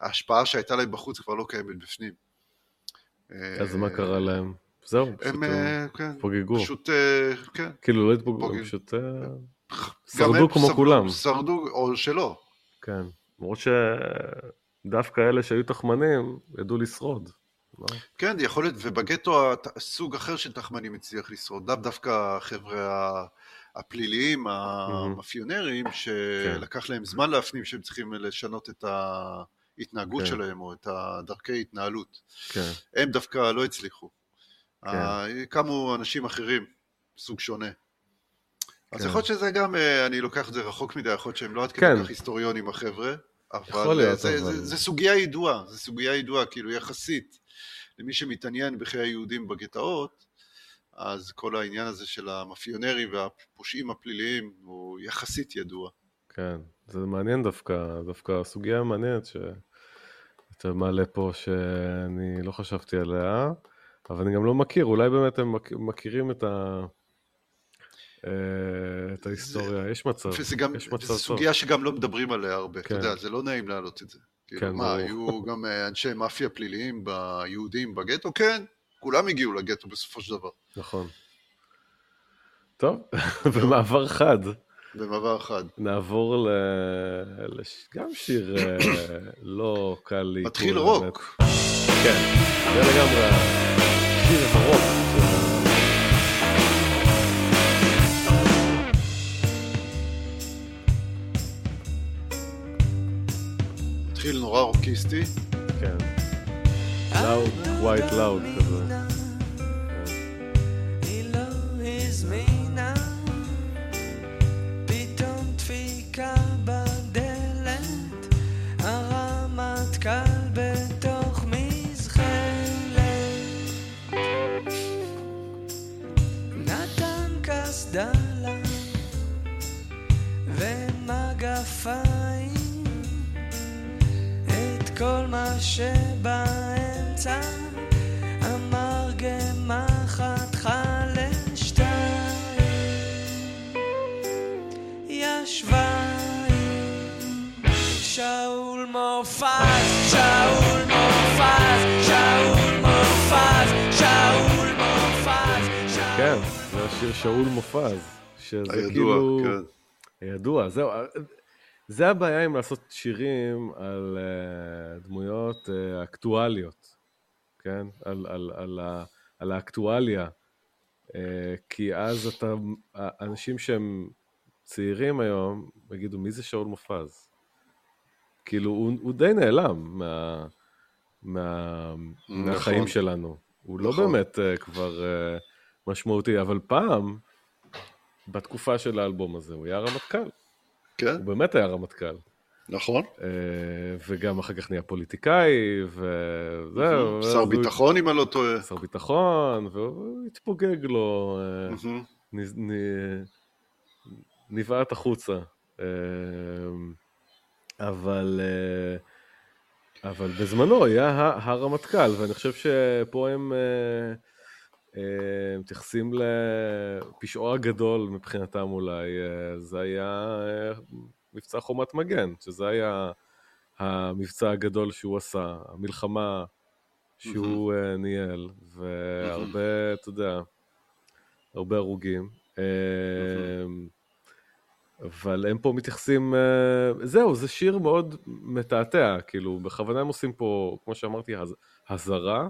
שההשפעה שהייתה להם בחוץ כבר לא קיימת בפנים. אז מה קרה להם? זהו, פשוט הם, הם אה, כן. פשוט, אה, כן. כאילו, לא התפוגגו, פוגג. הם פשוט אה, שרדו כמו כולם. שרדו, או שלא. כן, למרות שדווקא אלה שהיו תחמנים ידעו לשרוד. לא? כן, יכול להיות, ובגטו סוג אחר של תחמנים הצליח לשרוד, לאו דווקא החבר'ה הפליליים, המאפיונרים, שלקח להם זמן להפנים שהם צריכים לשנות את ההתנהגות כן. שלהם, או את הדרכי התנהלות. כן, הם דווקא לא הצליחו. כן. אה, קמו אנשים אחרים, סוג שונה. אז כן. יכול להיות שזה גם, אה, אני לוקח את זה רחוק מדי, יכול להיות שהם לא עד כדי כן. כך היסטוריונים החבר'ה, אבל אה, זה, אבל- זה, זה סוגיה ידועה, זה סוגיה ידועה, כאילו יחסית למי שמתעניין בחיי היהודים בגטאות, אז כל העניין הזה של המאפיונרים והפושעים הפליליים הוא יחסית ידוע. כן, זה מעניין דווקא, דווקא סוגיה מעניינת שאתה מעלה פה שאני לא חשבתי עליה. אבל אני גם לא מכיר, אולי באמת הם מכ- מכירים את ה... אה, את ההיסטוריה, יש מצב, וזה גם, יש מצב טוב. סוגיה שגם לא מדברים עליה הרבה, אתה כן. יודע, זה לא נעים להעלות את זה. כן, כאילו, מה. היו גם אה, אנשי מאפיה פליליים ביהודים בגטו? כן, כולם הגיעו לגטו בסופו של דבר, נכון. טוב, במעבר חד, במעבר אחד. נעבור ל... לש... גם שיר אה, לא קל לי. מתחיל רוק. כן, זה לגמרי שיר הרוק. מתחיל נורא רוקיסטי, כן. לאוד, quite loud כזה. קסדה לה ומגפיים, את כל מה שבאמצע השיר שאול מופז. שזה הידוע, כאילו... כן. ידוע, זהו. זה הבעיה עם לעשות שירים על uh, דמויות uh, אקטואליות, כן? על, על, על, ה, על האקטואליה. Uh, כי אז אתה, אנשים שהם צעירים היום, יגידו, מי זה שאול מופז? כאילו, הוא, הוא די נעלם מה, מה, נכון. מהחיים שלנו. הוא לא נכון. באמת uh, כבר uh, משמעותי, אבל פעם, בתקופה של האלבום הזה, הוא היה רמטכ"ל. כן, הוא באמת היה רמטכ"ל. נכון. אה, וגם אחר כך נהיה פוליטיקאי, וזהו. שר ביטחון אם אני לא טועה. שר ביטחון, והוא התפוגג לו, אה, נבעט החוצה. אה, אבל, אבל בזמנו היה הרמטכ"ל, ואני חושב שפה הם מתייחסים לפשעו הגדול מבחינתם אולי, אה, זה היה אה, מבצע חומת מגן, שזה היה המבצע הגדול שהוא עשה, המלחמה שהוא אה, ניהל, והרבה, אתה יודע, הרבה הרוגים. אה, אבל הם פה מתייחסים, אה, זהו, זה שיר מאוד מתעתע, כאילו, בכוונה הם עושים פה, כמו שאמרתי, הז- הזרה, אה,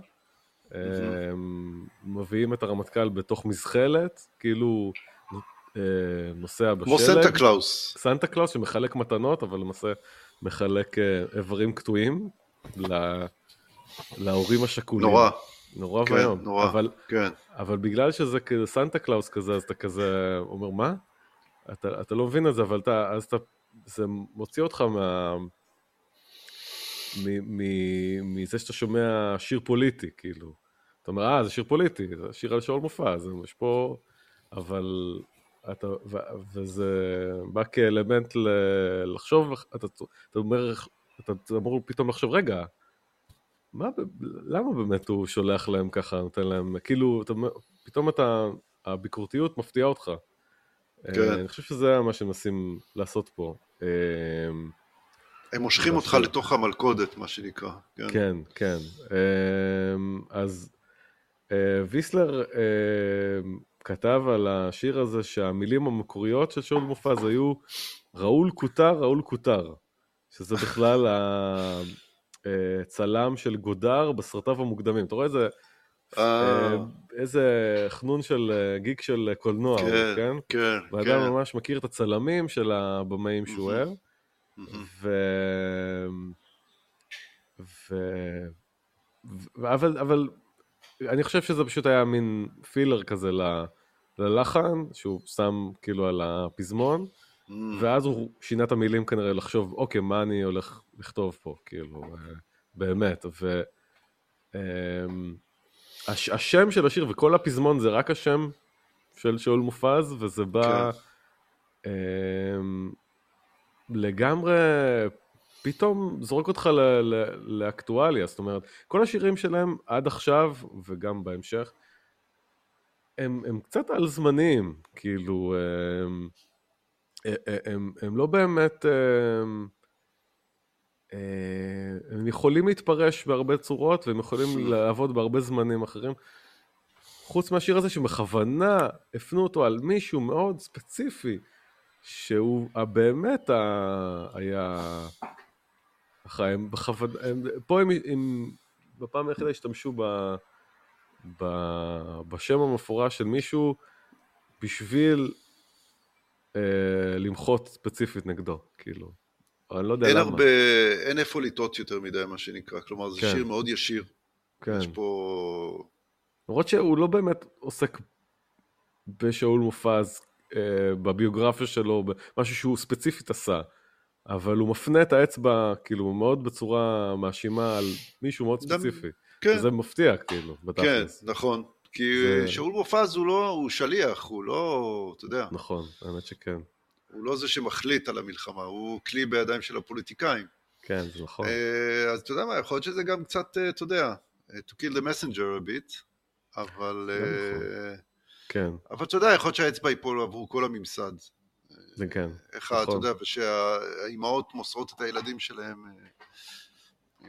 מביאים את הרמטכ"ל בתוך מזחלת, כאילו, אה, נוסע בשלג. כמו סנטה קלאוס. סנטה קלאוס שמחלק מתנות, אבל למעשה מחלק אה, איברים קטועים להורים השכולים. נורא. נורא כן, ואיום. נורא. אבל, כן. אבל בגלל שזה כזה סנטה קלאוס כזה, אז אתה כזה אומר, מה? אתה, אתה לא מבין את זה, אבל אתה, אז אתה, זה מוציא אותך מה... מזה שאתה שומע שיר פוליטי, כאילו. אתה אומר, אה, זה שיר פוליטי, זה שיר על שאול מופז, יש פה... אבל אתה, ו, וזה בא כאלמנט ל, לחשוב, אתה, אתה אומר, אתה אמור פתאום לחשוב, רגע, מה, למה באמת הוא שולח להם ככה, נותן להם, כאילו, אתה, פתאום אתה, הביקורתיות מפתיעה אותך. כן. אה, אני חושב שזה מה שמנסים לעשות פה. אה, הם מושכים אותך נכון. לתוך המלכודת, מה שנקרא. כן. כן, כן. אמ, אז אה, ויסלר אמ, כתב על השיר הזה שהמילים המקוריות של שאול מופז היו ראול כותר, ראול כותר, שזה בכלל הצלם של גודר בסרטיו המוקדמים. אתה רואה איזה, אה, אה, איזה חנון של אה, גיק של קולנוע, כן, כן? כן, ואדם כן. ממש מכיר את הצלמים של הבמאים שהוא. אוהב. ו... ו... ו... אבל, אבל אני חושב שזה פשוט היה מין פילר כזה ל... ללחן, שהוא שם כאילו על הפזמון, מהמם. ואז הוא שינה את המילים כנראה לחשוב, אוקיי, מה אני הולך לכתוב פה, כאילו, אה, באמת. ו... אמ, הש... השם של השיר וכל הפזמון זה רק השם של שאול מופז, וזה בא כן. לגמרי פתאום זורק אותך ל- ל- לאקטואליה, זאת אומרת, כל השירים שלהם עד עכשיו, וגם בהמשך, הם, הם קצת על זמניים, כאילו, הם, הם, הם, הם לא באמת, הם, הם יכולים להתפרש בהרבה צורות, והם יכולים לעבוד בהרבה זמנים אחרים. חוץ מהשיר הזה שבכוונה הפנו אותו על מישהו מאוד ספציפי, שהוא באמת ה... היה אחראי, הם בכוונה, הם, פה הם, הם בפעם היחידה השתמשו ב, ב, בשם המפורש של מישהו בשביל אה, למחות ספציפית נגדו, כאילו. אני לא יודע אין למה. הרבה, אין איפה לטעות יותר מדי, מה שנקרא. כלומר, זה כן. שיר מאוד ישיר. כן. יש פה... למרות שהוא לא באמת עוסק בשאול מופז אה, בביוגרפיה שלו, במשהו שהוא ספציפית עשה, אבל הוא מפנה את האצבע, כאילו, מאוד בצורה מאשימה על מישהו מאוד ספציפי. כן, זה מפתיע, כאילו, כן, בתכלס. נכון. כי זה- שאול מופז הוא לא, הוא שליח, הוא לא, אתה יודע, נכון, האמת שכן. הוא לא זה שמחליט על המלחמה, הוא כלי בידיים של הפוליטיקאים. כן, זה נכון. אה, אז אתה יודע מה, יכול להיות שזה גם קצת, אה, אתה יודע, אה, to kill the messenger a bit, אבל... אה, כן, אבל אתה יודע, יכול להיות שהאצבע ייפול עבור כל הממסד. זה כן. איך, ה- אתה נכון. יודע, ושהאימהות מוסרות את הילדים שלהם אה,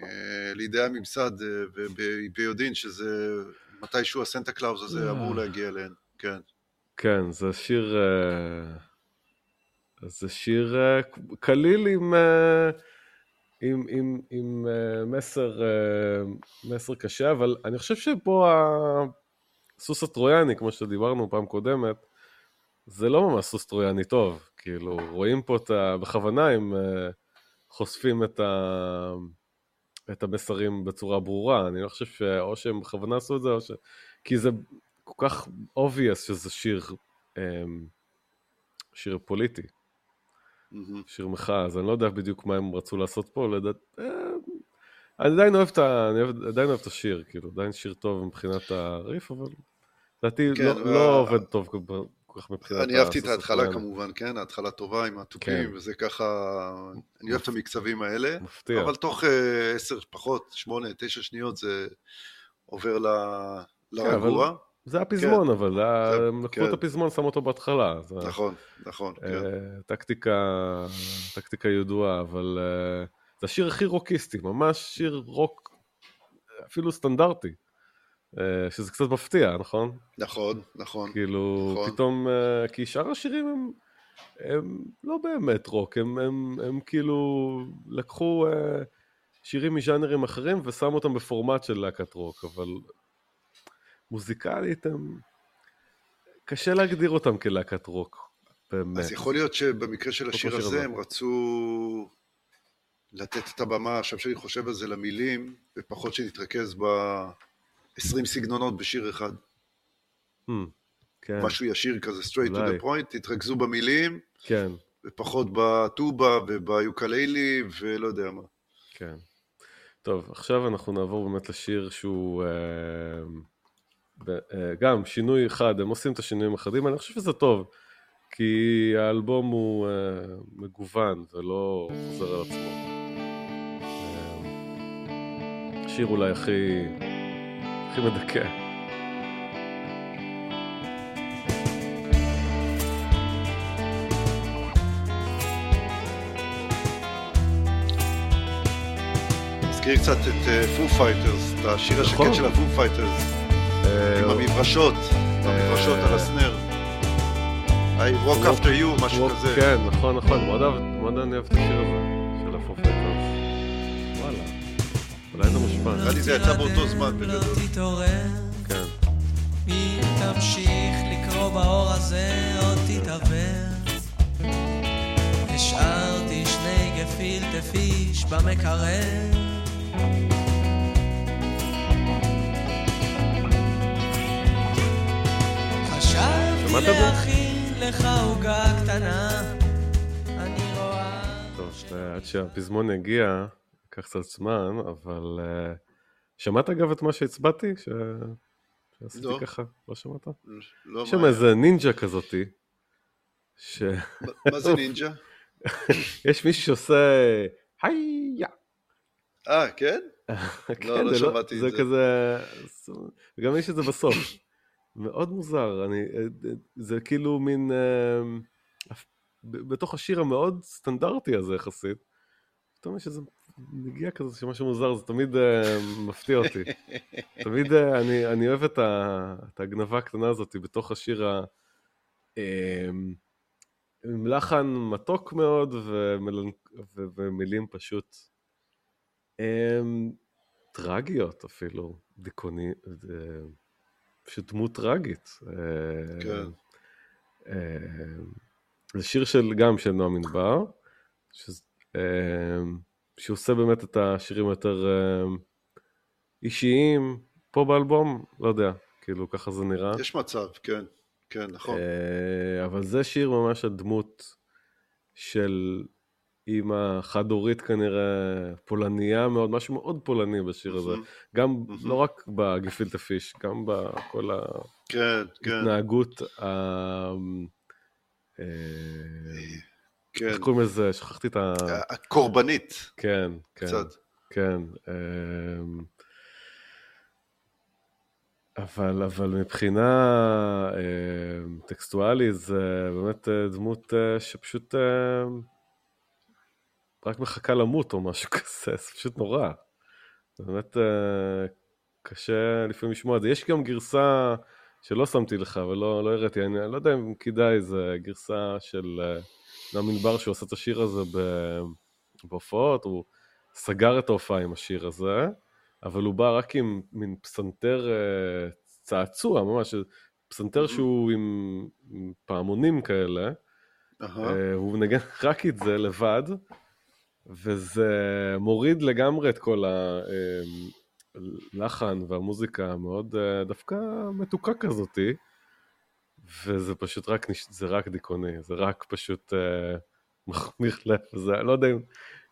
אה, לידי הממסד, אה, וב- ביודעין שזה מתישהו הסנטה קלאוז הזה אה. אמור להגיע אליהן, כן. כן, זה שיר... אה, זה שיר אה, קליל עם, אה, עם, עם, עם אה, מסר, אה, מסר קשה, אבל אני חושב שפה הסוס הטרויאני, כמו שדיברנו פעם קודמת, זה לא ממש סוס טרויאני טוב. כאילו, רואים פה את ה... בכוונה הם אה, חושפים את, ה... את המסרים בצורה ברורה. אני לא חושב שאו שהם בכוונה עשו את זה, או ש... כי זה כל כך obvious שזה שיר, אמ, שיר פוליטי, מהמם. שיר מחאה, אז אני לא יודע בדיוק מה הם רצו לעשות פה, לדעת... אה, אני עדיין אוהב את ה... אני אוהב- עדיין אוהב את השיר, כאילו, עדיין שיר טוב מבחינת הריף, אבל לדעתי כן, לא, וה- לא עובד טוב כל כך מבחינת אני אהבתי את ההתחלה. כמובן, כן, ההתחלה טובה עם התופים, כן. וזה ככה, אני אוהב את המקצבים האלה, מפתיע. אבל תוך אה, עשר, פחות, שמונה, תשע שניות זה עובר ל- לרגוע. זה הפזמון, אבל זה הם לקחו כן. את הפזמון, שמו אותו בהתחלה. זה- נכון, נכון, כן. אה, טקטיקה, טקטיקה ידועה, אבל אה, זה השיר הכי רוקיסטי, ממש שיר רוק אפילו סטנדרטי, אה, שזה קצת מפתיע, נכון? נכון, נכון. כאילו, נכון. פתאום, אה, כי שאר השירים הם, הם לא באמת רוק, הם, הם, הם כאילו לקחו אה, שירים מז'אנרים אחרים ושמו אותם בפורמט של להקת רוק, אבל מוזיקלית הם... קשה להגדיר אותם כלהקת רוק, באמת. אז יכול להיות שבמקרה של השיר השיר הזה. הם רצו לתת את הבמה, עכשיו שאני חושב על זה, למילים, ופחות שנתרכז ב-20 סגנונות בשיר אחד. Hmm, כן, משהו ישיר כזה, straight to אולי. the point, תתרכזו במילים, כן, ופחות בטובה וביוקללי, ולא יודע מה. כן. טוב, עכשיו אנחנו נעבור באמת לשיר שהוא אה, ב- אה, גם שינוי אחד, הם עושים את השינויים האחדים, אני חושב שזה טוב, כי האלבום הוא אה, מגוון ולא חוזר על עצמו. השיר אולי הכי, הכי מדכא. מזכיר קצת את פו פייטרס, את השיר נכון. השקט של הפו פייטרס, אה, עם המברשות, המברשות על הסנר. I walk after you, משהו כזה. כן, נכון, נכון, מאוד אוהב את השיר הזה, אולי זה מושפע. נראה לי זה יצא באותו זמן לא בגדול. תתעורר, כן, אם תמשיך לקרוא באור הזה, עוד תתעוור. השארתי שני גפילטע פיש במקרר. חשבתי? להכין לך עוגה קטנה, אני רואה... טוב, עד שהפזמון יגיע, ייקח קצת זמן, אבל אה, שמעת אגב את מה שהצבעתי? ש- שעשיתי לא. ככה? לא שמעת? לא, יש שם איזה נינג'ה כזאתי, שיש מה- זה נינג'ה? מישהו שעושה הייה. אה, כן? כן, לא זה שמעתי את זה זה. כזה, וגם יש את זה בסוף. מאוד מוזר, אני, זה כאילו מין, אה, בתוך השיר המאוד סטנדרטי הזה יחסית, פתאום יש איזה נגיעה כזה שמשהו מוזר, זה תמיד אה, מפתיע אותי. תמיד אה, אני, אני אוהב את, ה, את הגנבה הקטנה הזאת בתוך השיר ה... אה, עם לחן מתוק מאוד ומלנ... ו... ומילים פשוט הם... טרגיות אפילו, דיכאוני, פשוט דמות טרגית. אה, כן. זה שיר של, גם של נועם ענבר, שזה, אה, שעושה באמת את השירים היותר אה, אישיים, פה באלבום, לא יודע, כאילו ככה זה נראה. יש מצב, כן. כן, נכון. אה, אבל זה שיר ממש הדמות של אימא חד-הורית כנראה, פולניה מאוד, משהו מאוד פולני בשיר הזה. גם. לא רק בגפילטה פיש, גם בכל כן, כן, ההתנהגות ה... כן. איך קוראים לזה? שכחתי את ה... הקורבנית, כן, כן. קצת. כן. אמ, אבל, אבל מבחינה אמ, טקסטואלית זה באמת אה, דמות אה, שפשוט אה, רק מחכה למות או משהו כזה, זה פשוט נורא. באמת קשה לפעמים לשמוע את זה. יש גם גרסה שלא שמתי לך ולא לא הראיתי, אני לא יודע אם כדאי, זה גרסה של אה, נועם ענבר שעושה את השיר הזה בהופעות, הוא סגר את ההופעה עם השיר הזה, אבל הוא בא רק עם מין פסנתר אה, צעצוע ממש, פסנתר. שהוא עם, עם פעמונים כאלה. אה, הוא מנגן רק את זה לבד, וזה מוריד לגמרי את כל הלחן והמוזיקה המאוד אה, דווקא מתוקה כזאתי, וזה פשוט רק, זה רק דיכאוני, זה רק פשוט אה, מחמיר לב, זה, לא יודע אם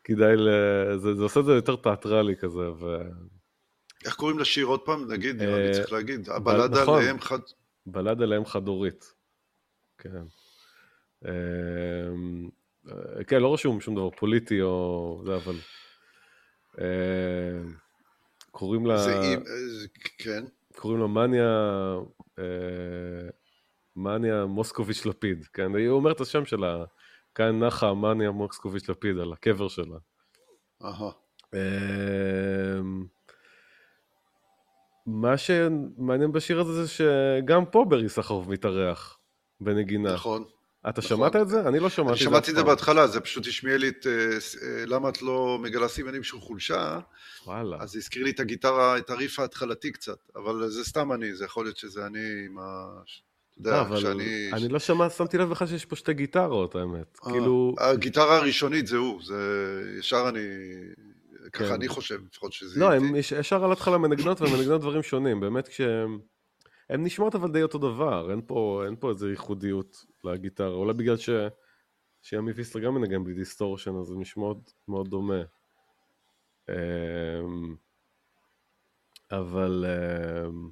כדאי, ל... זה, זה עושה את זה יותר תיאטרלי כזה, ו... איך קוראים לשיר עוד פעם? נגיד, אה, צריך להגיד. הבלדה נכון. לאם חד... בלדה לאם חד-הורית. כן. אמ, אה, כן, לא רשום שום דבר פוליטי או זה, אבל... אמ, קוראים לה, זה. אה, זה- כן. קוראים לה מניה, אה, מניה מוסקוביץ' לפיד, כן? היא אומרת את השם שלה, כאן נחה מניה מוסקוביץ' לפיד על הקבר שלה. אהה. אמ, מה שמעניין בשיר הזה זה שגם פה ברי סחרוף מתארח בנגינה. נכון. אתה נכון. שמעת את זה? אני לא שמעתי אני את זה. שמעתי את זה. בהתחלה, זה פשוט השמיע לי את אה, אה, למה את לא מגלה סימנים של חולשה, וואלה. אז הזכיר לי את הגיטרה, את הריף ההתחלתי קצת, אבל זה סתם אני, זה יכול להיות שזה אני עם ה... אתה לא, יודע, אבל שאני... אני לא שמע, שמתי לב בכלל שיש פה שתי גיטרות, האמת. אה, כאילו, הגיטרה הראשונית זה הוא, זה ישר אני... כן. ככה אני חושב, לפחות שזה... לא. הם יש- ישר על התחלה מנגנות ומנגנות דברים שונים, באמת כשהם... הן נשמעות אבל די אותו דבר, אין פה, אין פה איזו ייחודיות לגיטרה, אולי בגלל ש... שימי ויסלר גם מנגן בלי דיסטורשן, אז זה נשמע מאוד, מאוד דומה. אמ, אבל אמ,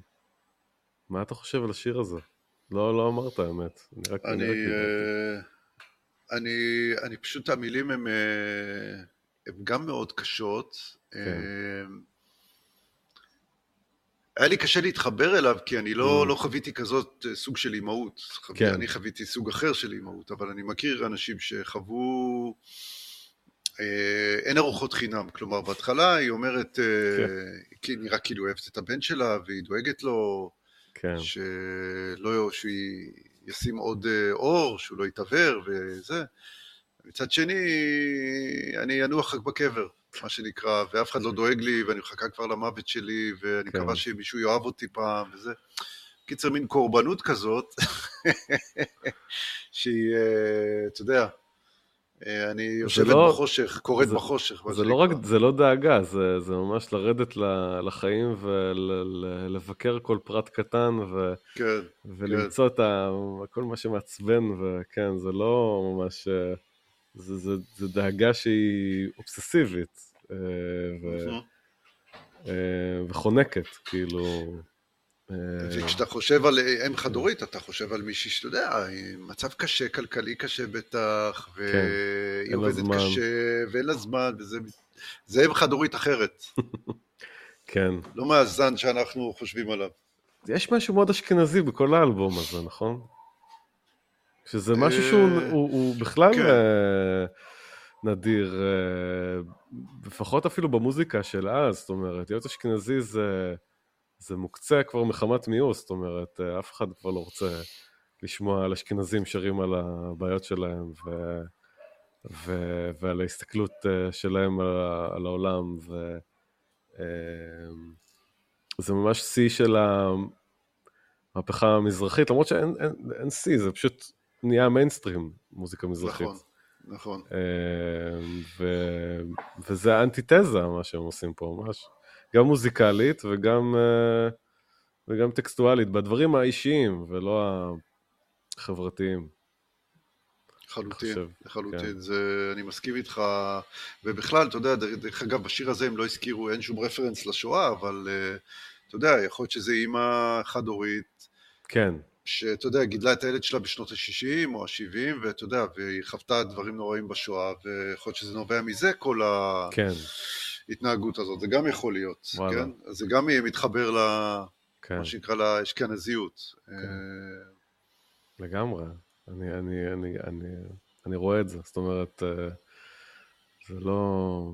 מה אתה חושב על השיר הזה? לא, לא אמרת האמת. אני רק... אני. אה, אני, אני פשוט, המילים הן אה, הן גם מאוד קשות. כן. אה, היה לי קשה להתחבר אליו, כי אני לא, Mm. לא חוויתי כזאת סוג של אימהות. כן. אני חוויתי סוג אחר של אימהות, אבל אני מכיר אנשים שחוו... אה, אין ארוחות חינם, כלומר בהתחלה היא אומרת, אה, כן. כי נראה כאילו היא אוהבת את הבן שלה והיא דואגת לו, כן, שלא, שהוא ישים עוד אה, אור, שהוא לא יתעוור וזה. מצד שני, אני אנוח רק בקבר, מה שנקרא, ואף אחד לא דואג לי, ואני מחכה כבר למוות שלי, ואני כן. מקווה שמישהו יאהב אותי פעם, וזה. קיצר, מין קורבנות כזאת, שהיא, אה, אתה יודע, אני יושבת לא- בחושך, קוראת זה- בחושך, זה לא רק. זה לא דאגה, זה, זה ממש לרדת לחיים ולבקר כל פרט קטן ו, כן, ולמצוא את ה, כל מה שמעצבן, וכן, זה לא ממש, אה, זה, זה, זה דאגה שהיא אובססיבית אה, ו. אה, וחונקת, כאילו, אה, אה, וכשאתה חושב על אם חד-הורית, אתה חושב על מישהי שאתה יודע, מצב קשה, כלכלי קשה בטח, והיא כן, לה עובדת. קשה, ואין לה זמן, וזה... זה אם חד-הורית אחרת, כן. לא מהזן שאנחנו חושבים עליו. יש משהו מאוד אשכנזי בכל האלבום הזה, נכון? שזה משהו אה, שהוא הוא, הוא בכלל כן. אה, נדיר, לפחות אפילו במוזיקה של אז, זאת אומרת, להיות אשכנזי זה, זה מוקצה כבר מחמת מיאוס, זאת אומרת, אה, אף אחד כבר לא רוצה לשמוע על אשכנזים שרים על הבעיות שלהם ו, ו, ועל ההסתכלות אה, שלהם על, על העולם, ו... אה, זה ממש שיא של המהפכה המזרחית, למרות שאין אין, אין שיא, זה פשוט נהיה מיינסטרים, מוזיקה מזרחית. נכון, נכון. אה, ו, וזה האנטיתזה, מה שהם עושים פה, ממש. גם מוזיקלית וגם, אה, וגם טקסטואלית, בדברים האישיים ולא החברתיים. לחלוטין, לחלוטין, כן. זה, אני מסכים איתך, ובכלל, אתה יודע, דרך אגב, בשיר הזה הם לא הזכירו, אין שום רפרנס לשואה, אבל אה, אתה יודע, יכול להיות שזה אימא חד-הורית, כן, שאתה יודע, גידלה את הילד שלה בשנות ה-60 או ה-70, ואתה יודע, והיא חוותה דברים נוראים בשואה, ויכול להיות שזה נובע מזה, כל כן, ההתנהגות הזאת, זה גם יכול להיות, וואלה. כן? זה גם מתחבר ל... כן, מה שנקרא לאשכנזיות. אה, לגמרי. אני, אני, אני, אני, אני רואה את זה, זאת אומרת, אה, זה לא...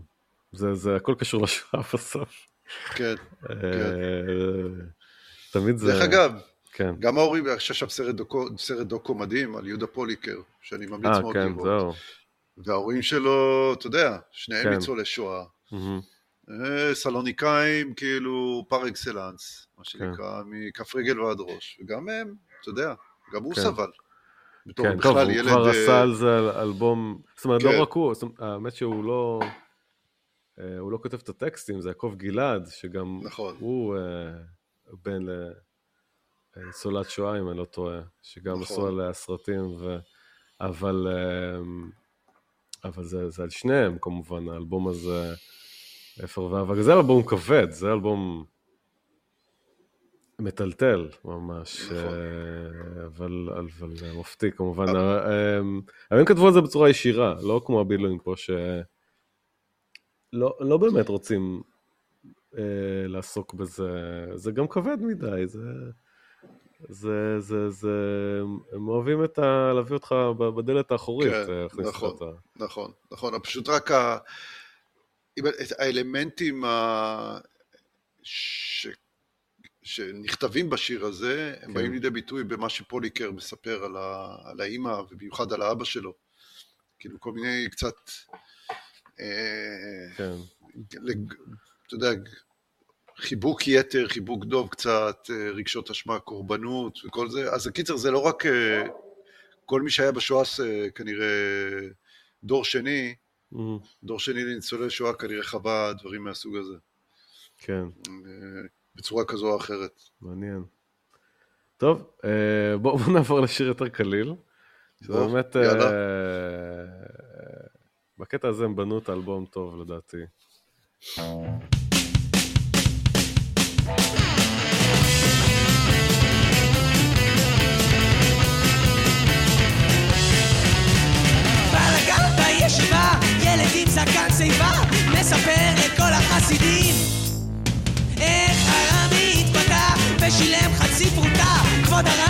זה, זה הכל קשור לשואה בסוף. כן. אה, תמיד זה... דרך אגב, כן. גם ההורים, יש שם סרט דוקו, סרט דוקו מדהים על יהודה פוליקר, שאני ממליץ אה, מאוד כן, לראות. וההורים שלו, אתה יודע, שניהם כן. ניצולי שואה. אה, סלוניקאים, כאילו, פר אקסלנס, מה כן. שנקרא, מכף רגל ועד ראש. וגם הם, אתה יודע, גם הוא כן. סבל. בתור כן, טוב, הוא. כבר אה, עשה על זה אלבום, זאת אומרת, כן. לא רק הוא, האמת שהוא לא... אה, הוא לא כותב את הטקסטים, זה יעקב גלעד, שגם נכון. הוא בן לניצולת שואה, אם אני לא טועה, שגם נכון. עשו עליה סרטים, ו... אבל, אבל זה, זה על שניהם, כמובן, האלבום הזה, אפר ואבק. זה אלבום כבד, זה אלבום מטלטל ממש, נכון. אה, אבל, אבל מופתי כמובן. אה, אה, אבל הם כתבו על זה בצורה ישירה, לא כמו הבילואים פה, שלא לא באמת רוצים אה, לעסוק בזה, זה גם כבד מדי, זה... זה, זה, זה, הם אוהבים את ה... להביא אותך בדלת האחורית, כן, אה, נכון. נכון, נכון, פשוט רק ה... את האלמנטים ה... ש... שנכתבים בשיר הזה, הם כן. באים לידי ביטוי במה שפוליקר מספר על, ה... על האימא ובמיוחד על האבא שלו. כאילו כל מיני קצת, אה, כן, לג... אתה יודע, חיבוק יתר, חיבוק דוב קצת, אה, רגשות אשמה, קורבנות וכל זה. אז הקיצר זה לא רק אה, כל מי שהיה בשואה אה, כנראה דור שני, דור שני לניצולי שואה כנראה חווה דברים מהסוג הזה, כן. אה, בצורה כזו או אחרת. מעניין. טוב, אה, בואו בוא נעבור לשיר יותר קליל. שזה בוא, באמת, יאללה. אה, בקטע הזה הם בנו את האלבום טוב לדעתי. בישיבה, ילד עם זקן שיבה, מספר לכל החסידים. איך הרבי התפתה ושילם חצי פרוטה, כבוד הרב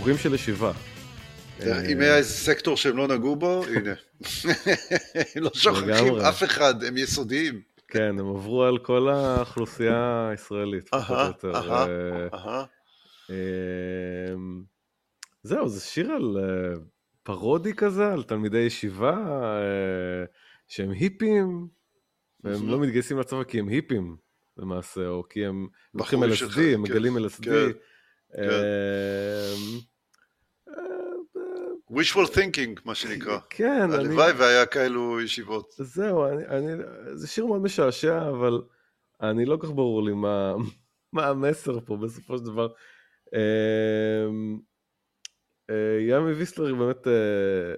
בחורים של ישיבה. אם היה איזה סקטור שהם לא נגעו בו, הנה. לא שוכחים. אף אחד, הם יסודיים. כן, הם עברו על כל האוכלוסייה הישראלית, פחות או יותר. אה. אמ, זהו, זה שיר על אה, פרודי כזה, על תלמידי ישיבה אה, שהם היפים, והם לא מתגייסים לצבא כי הם היפים למעשה, או כי הם לוקחים LSD, הם כן, מגלים LSD. Wishful thinking, מה שנקרא. כן, אני... הלוואי והיה כאלו ישיבות. זהו, אני, אני, זה שיר מאוד משעשע, אבל אני לא כל כך ברור לי מה, מה המסר פה בסופו של דבר. אמ, אה, ימי ויסלר באמת, אה,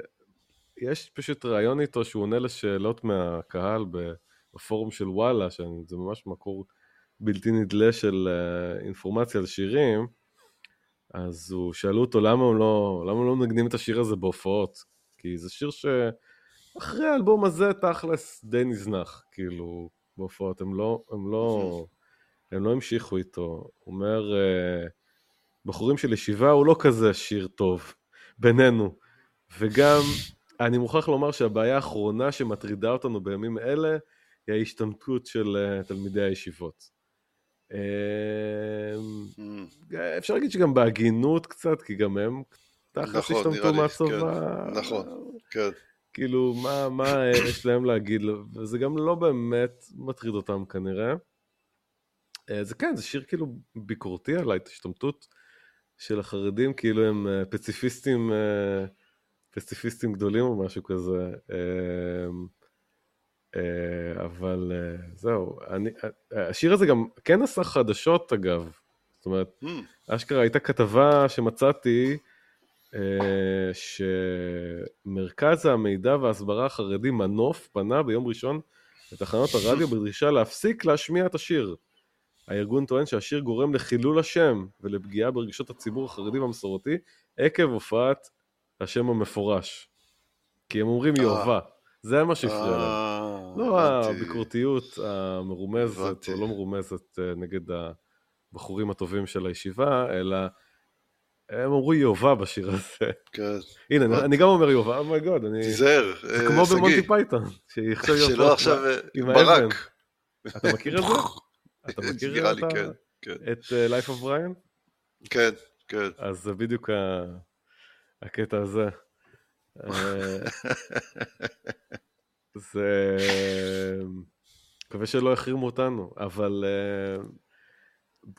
יש פשוט ראיון איתו שהוא עונה לשאלות מהקהל בפורום של וואלה, שזה ממש מקור בלתי נדלה של אה, אינפורמציה על שירים, אז הוא, שאלו אותו למה הוא לא, למה לא מנגנים את השיר הזה בהופעות, כי זה שיר שאחרי האלבום הזה תכלס די נזנח, כאילו, בהופעות, הם לא, הם לא, הם לא המשיכו איתו. הוא אומר, אה, בחורים של ישיבה הוא לא כזה שיר טוב, בינינו. וגם, אני מוכרח לומר שהבעיה האחרונה שמטרידה אותנו בימים אלה, היא ההשתמטות של אה, תלמידי הישיבות. אה, Mm, אפשר להגיד שגם בהגינות קצת, כי גם הם תכלס נכון, השתמטו מהצבא. כן, נכון. כן. כאילו, מה, מה יש להם להגיד, וזה גם לא באמת מטריד אותם כנראה. אה, זה כן, זה שיר כאילו ביקורתי על ההשתמטות של החרדים, כאילו הם אה, פציפיסטים, אה, פציפיסטים גדולים או משהו כזה. אה, אבל אה, זהו, אני, אה, השיר הזה גם כן עשה חדשות אגב. זאת אומרת, Mm, אשכרה הייתה כתבה שמצאתי שמרכז המידע וההסברה החרדי מנוף פנה ביום ראשון לתחנות הרדיו בדרישה להפסיק להשמיע את השיר. הארגון טוען שהשיר גורם לחילול השם ולפגיעה ברגשות הציבור החרדי והמסורתי עקב הופעת השם המפורש. כי הם אומרים אה. זה מה שהפריע להם. אה, לא. הביקורתיות המרומזת. או לא מרומזת אה, נגד הבחורים הטובים של הישיבה, אלא הם אמרו יהובה בשיר הזה. כן. הנה, אני- גם אומר יהובה, oh my god, אני... תיזהר, זה אה, כמו שגיא. במונטי פייתון, שעכשיו שלא יהובה עכשיו. ברק. אתה מכיר את זה? אתה מכיר את כן, כן. Life of Brian? כן, כן. אז זה בדיוק הקטע הזה. אה, זה... מקווה שלא יחרימו אותנו, אבל אה,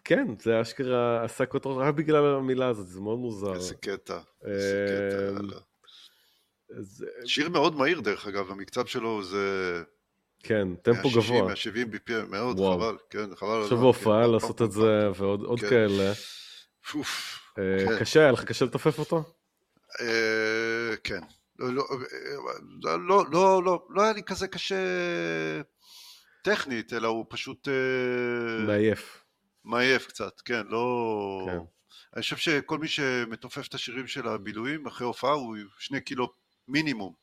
כן, זה אשכרה עשה כותרות רק בגלל המילה הזאת, זה מאוד מוזר. איזה קטע. איזה קטע. אה, יאללה. זה- שיר מאוד מהיר דרך אגב, המקצב שלו זה... כן, טמפו 160, גבוה. 170 BPM, מאוד וואו. חבל, כן, חבל. עכשיו הזמן, בהופעה כן, לעשות את זה, ועוד עוד כן. כאלה. פוף. אה, כן. קשה, היה לך קשה לתופף אותו? אה, כן. לא, לא, אה, לא, לא, לא, לא היה לי כזה קשה טכנית, אלא הוא פשוט אה, מעייף. מעייף קצת, כן, לא... כן. אני חושב שכל מי שמתופף את השירים של הבילויים אחרי הופעה הוא שני קילו מינימום,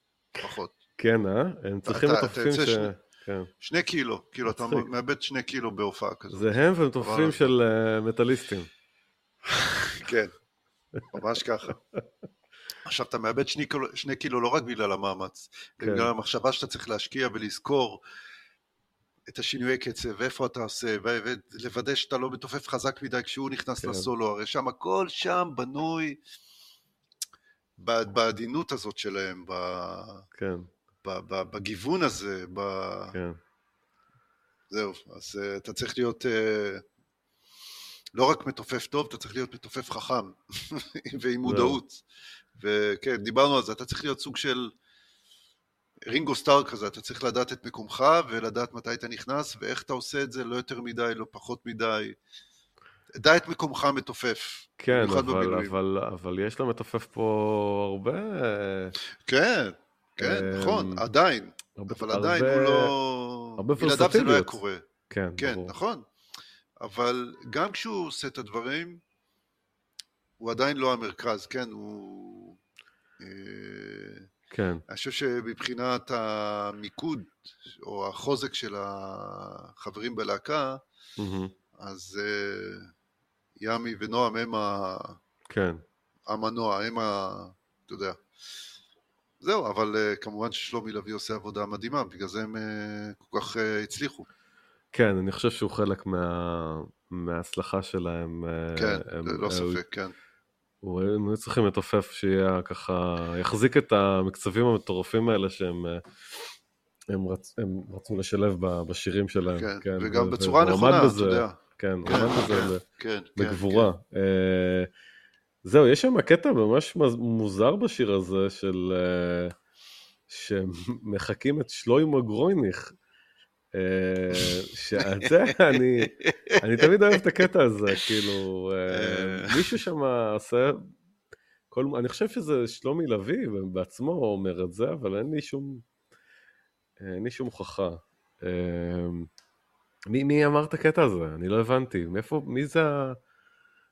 פחות. כן, אה? הם צריכים מתופפים ש... שני- כן. שני קילו, כאילו אתה. מאבד שני קילו בהופעה כזאת. זה הם ומתופפים של אה, מטאליסטים. כן, ממש ככה. עכשיו אתה מאבד שני קילו, שני קילו לא רק בגלל המאמץ, כן. בגלל המחשבה שאתה צריך להשקיע ולזכור את השינויי קצב, ואיפה אתה עושה, ולוודא שאתה לא מתופף חזק מדי כשהוא נכנס כן. לסולו, הרי שם הכל שם בנוי בעדינות הזאת שלהם, ב- כן, ב- ב- בגיוון הזה, ב- כן. זהו, אז uh, אתה צריך להיות uh, לא רק מתופף טוב, אתה צריך להיות מתופף חכם ועם מודעות. וכן, דיברנו על זה, אתה צריך להיות סוג של רינגו סטאר כזה, אתה צריך לדעת את מקומך ולדעת מתי אתה נכנס ואיך אתה עושה את זה, לא יותר מדי, לא פחות מדי. דע את מקומך מתופף. כן, אבל. אבל, אבל יש למתופף פה הרבה... כן, כן, אמ, נכון, עדיין, הרבה אבל עדיין הוא הרבה- לא... הרבה בלעדיו זה לא היה. קורה. כן, כן, ברור. נכון. אבל גם כשהוא עושה את הדברים, הוא עדיין לא המרכז, כן? הוא... אה, כן, אני חושב שמבחינת המיקוד או החוזק של החברים בלהקה, מהמם, אז אה, ימי ונועם הם ה- כן, המנוע, הם ה... אתה יודע. זהו, אבל אה, כמובן ששלומי לביא עושה עבודה מדהימה, בגלל זה הם אה, כל כך אה, הצליחו. כן, אני חושב שהוא חלק מה... מההצלחה שלהם. אה, כן, הם- ללא אה, ספק, כן. הם היו צריכים לתופף שיהיה ככה, יחזיק את המקצבים המטורפים האלה שהם אה, הם, רצ, הם רצו לשלב בשירים שלהם. כן, כן, וגם ו- בצורה נכונה, אתה יודע. כן, הוא כן, עמד בזה כן, כן. בגבורה. אה, זהו, יש שם קטע ממש מוזר בשיר הזה של... אה, שמחקים את שלוימו גרויניך. אה, שעל זה אני, אני תמיד אוהב את הקטע הזה, כאילו, אה, אה. מישהו שם עושה, כל, אני חושב שזה שלומי לביא בעצמו אומר את זה, אבל אין לי שום, אין לי שום הוכחה. אה, מי, מי אמר את הקטע הזה? אני לא הבנתי. מאיפה, מי זה ה...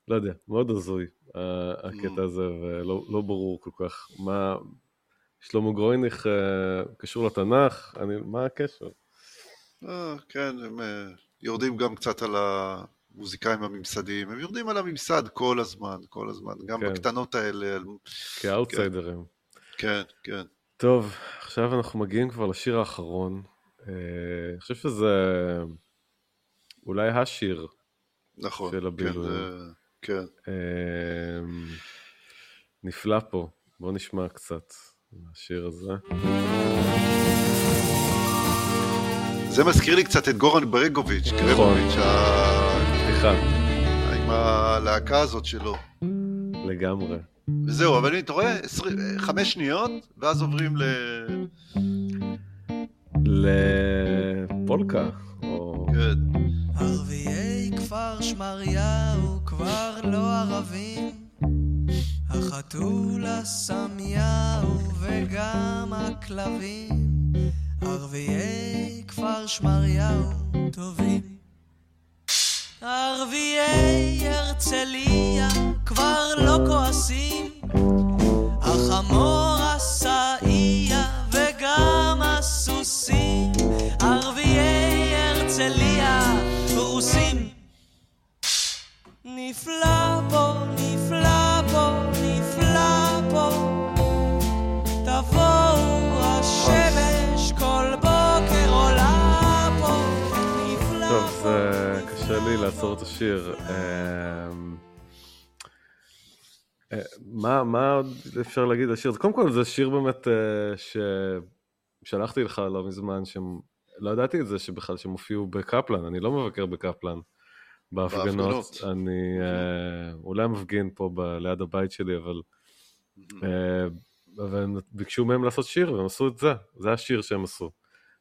לא יודע, מאוד הזוי הקטע הזה, ולא לא ברור כל כך. מה... שלמה גרויניך אה, קשור לתנ"ך? אני, מה הקשר? אה, כן, הם אה, יורדים גם קצת על המוזיקאים הממסדיים, הם יורדים על הממסד כל הזמן, כל הזמן, גם כן. בקטנות האלה, כאוטסיידרים. כן, כן. טוב, עכשיו אנחנו מגיעים כבר לשיר האחרון. אה, אני חושב שזה אולי השיר. נכון. של כן, הבילויים. זה- כן. אה, נפלא פה. בואו נשמע קצת מהשיר הזה. זה מזכיר לי קצת את גורן ברקוביץ', נכון. קרבוביץ', ה- סליחה, עם הלהקה הזאת שלו. לגמרי. וזהו, אבל הנה, אתה רואה, חמש שניות, ואז עוברים ל... לפולקה. כן. ערביי כפר שמריהו כבר לא ערבים החתול הסמיהו וגם הכלבים ערביי כפר שמריהו טובים. ערביי הרצליה כבר לא כועסים. החמור הסעייה וגם הסוסים. ערביי הרצליה רוסים. נפלא פה, זה נפלא קשה לי. לעצור את השיר. אמ, אה, מה, מה עוד אפשר להגיד על השיר? קודם כל זה שיר באמת אה, ששלחתי לך לא מזמן, שהם- לא ידעתי את זה שבכלל שהם הופיעו בקפלן, אני לא מבקר בקפלן בהפגנות. אני אה, אולי מפגין פה ב- ליד הבית שלי, אבל אה, אבל הם ביקשו מהם לעשות שיר והם עשו את זה, זה השיר שהם עשו.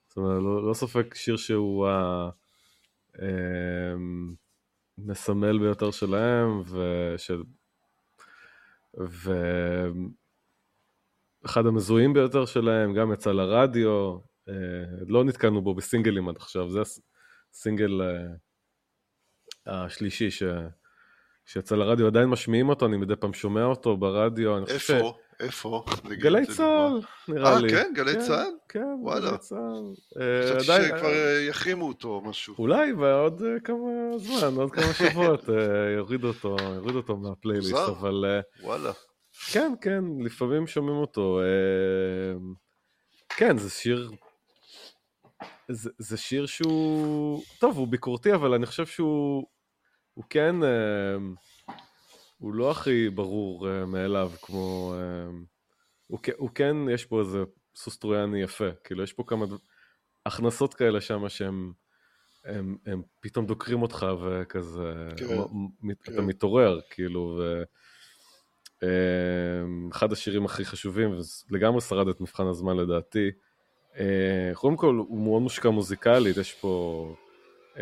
זאת אומרת, לא, לא ספק שיר שהוא המסמל ביותר שלהם, ושל... ואחד המזוהים ביותר שלהם, גם יצא לרדיו, אה, לא נתקענו בו בסינגלים עד עכשיו, זה הסינגל אה, השלישי ש... שיצא לרדיו, עדיין משמיעים אותו, אני מדי פעם שומע אותו ברדיו, אני חושב ש... איפה? איפה? גלי. צה"ל, נראה אה, לי. כן? גלי צה"ל? כן, וואלה. גלי צה"ל. אה, חשבתי שכבר אה, יחרימו אותו או משהו. אולי בעוד אה, כמה זמן, עוד כמה שבועות אה, יורידו אותו, יורידו אותו מהפלייליסט. אבל אה, וואלה. כן, כן, לפעמים שומעים אותו. אה, כן, זה שיר... זה, זה שיר שהוא... טוב, הוא ביקורתי, אבל אני חושב שהוא... הוא כן... אה, הוא לא הכי ברור אה, מאליו, כמו... אה, הוא, הוא כן, יש פה איזה סוס טרויאני יפה. כאילו, יש פה כמה ד- הכנסות כאלה שם שהם... הם, הם פתאום דוקרים אותך וכזה, כן, מ- כן. אתה מתעורר, כאילו, ו... אה, אחד השירים הכי חשובים, ולגמרי שרד את מבחן הזמן לדעתי. קודם כל, הוא מאוד מושקע מוזיקלית, יש פה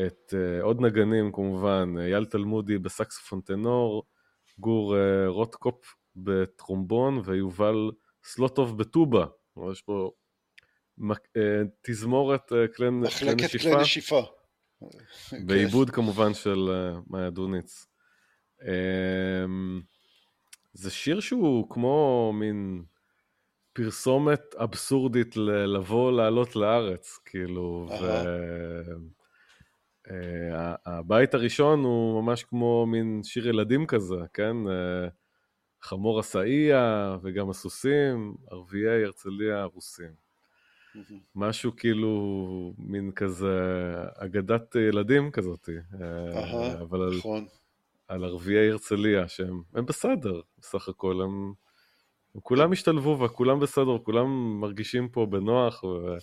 את עוד נגנים כמובן, אייל תלמודי בסקסופון טנור, גור אה, רוטקופ בטרומבון ויובל סלוטוב בטובה. יש פה אה, תזמורת אה, כלי כלי מחלקת נשיפה. כלי נשיפה. כן. בעיבוד כמובן של מאיה דוניץ. אמ, זה שיר שהוא כמו מין פרסומת אבסורדית לבוא לעלות לארץ, כאילו, אהה. והבית הראשון הוא ממש כמו מין שיר ילדים כזה, כן? אה, חמור הסעייה וגם הסוסים, ערביי הרצליה הרוסים. משהו כאילו, מין כזה אגדת ילדים כזאת. אה, אבל על, נכון. על ערביי הרצליה, שהם הם בסדר, בסך הכל, הם, הם כולם השתלבו וכולם בסדר, כולם מרגישים פה בנוח, ו,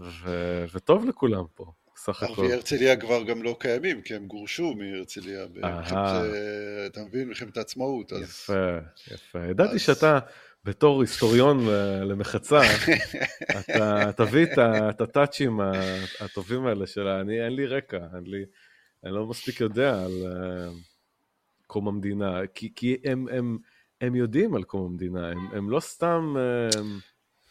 ו, וטוב לכולם פה, בסך הכל. ערביי הרצליה כבר גם לא קיימים, כי הם גורשו מהרצליה. אה, אתה מבין? מלחמת העצמאות. אז... יפה, יפה. ידעתי שאתה, בתור היסטוריון אה, למחצה, אתה תביא את הטאצ'ים הטובים האלה של ה- אני, אין לי רקע, אין לי, אני לא מספיק יודע על אה, קום המדינה, כי, כי הם, הם, הם יודעים על קום המדינה, הם, הם לא סתם אה,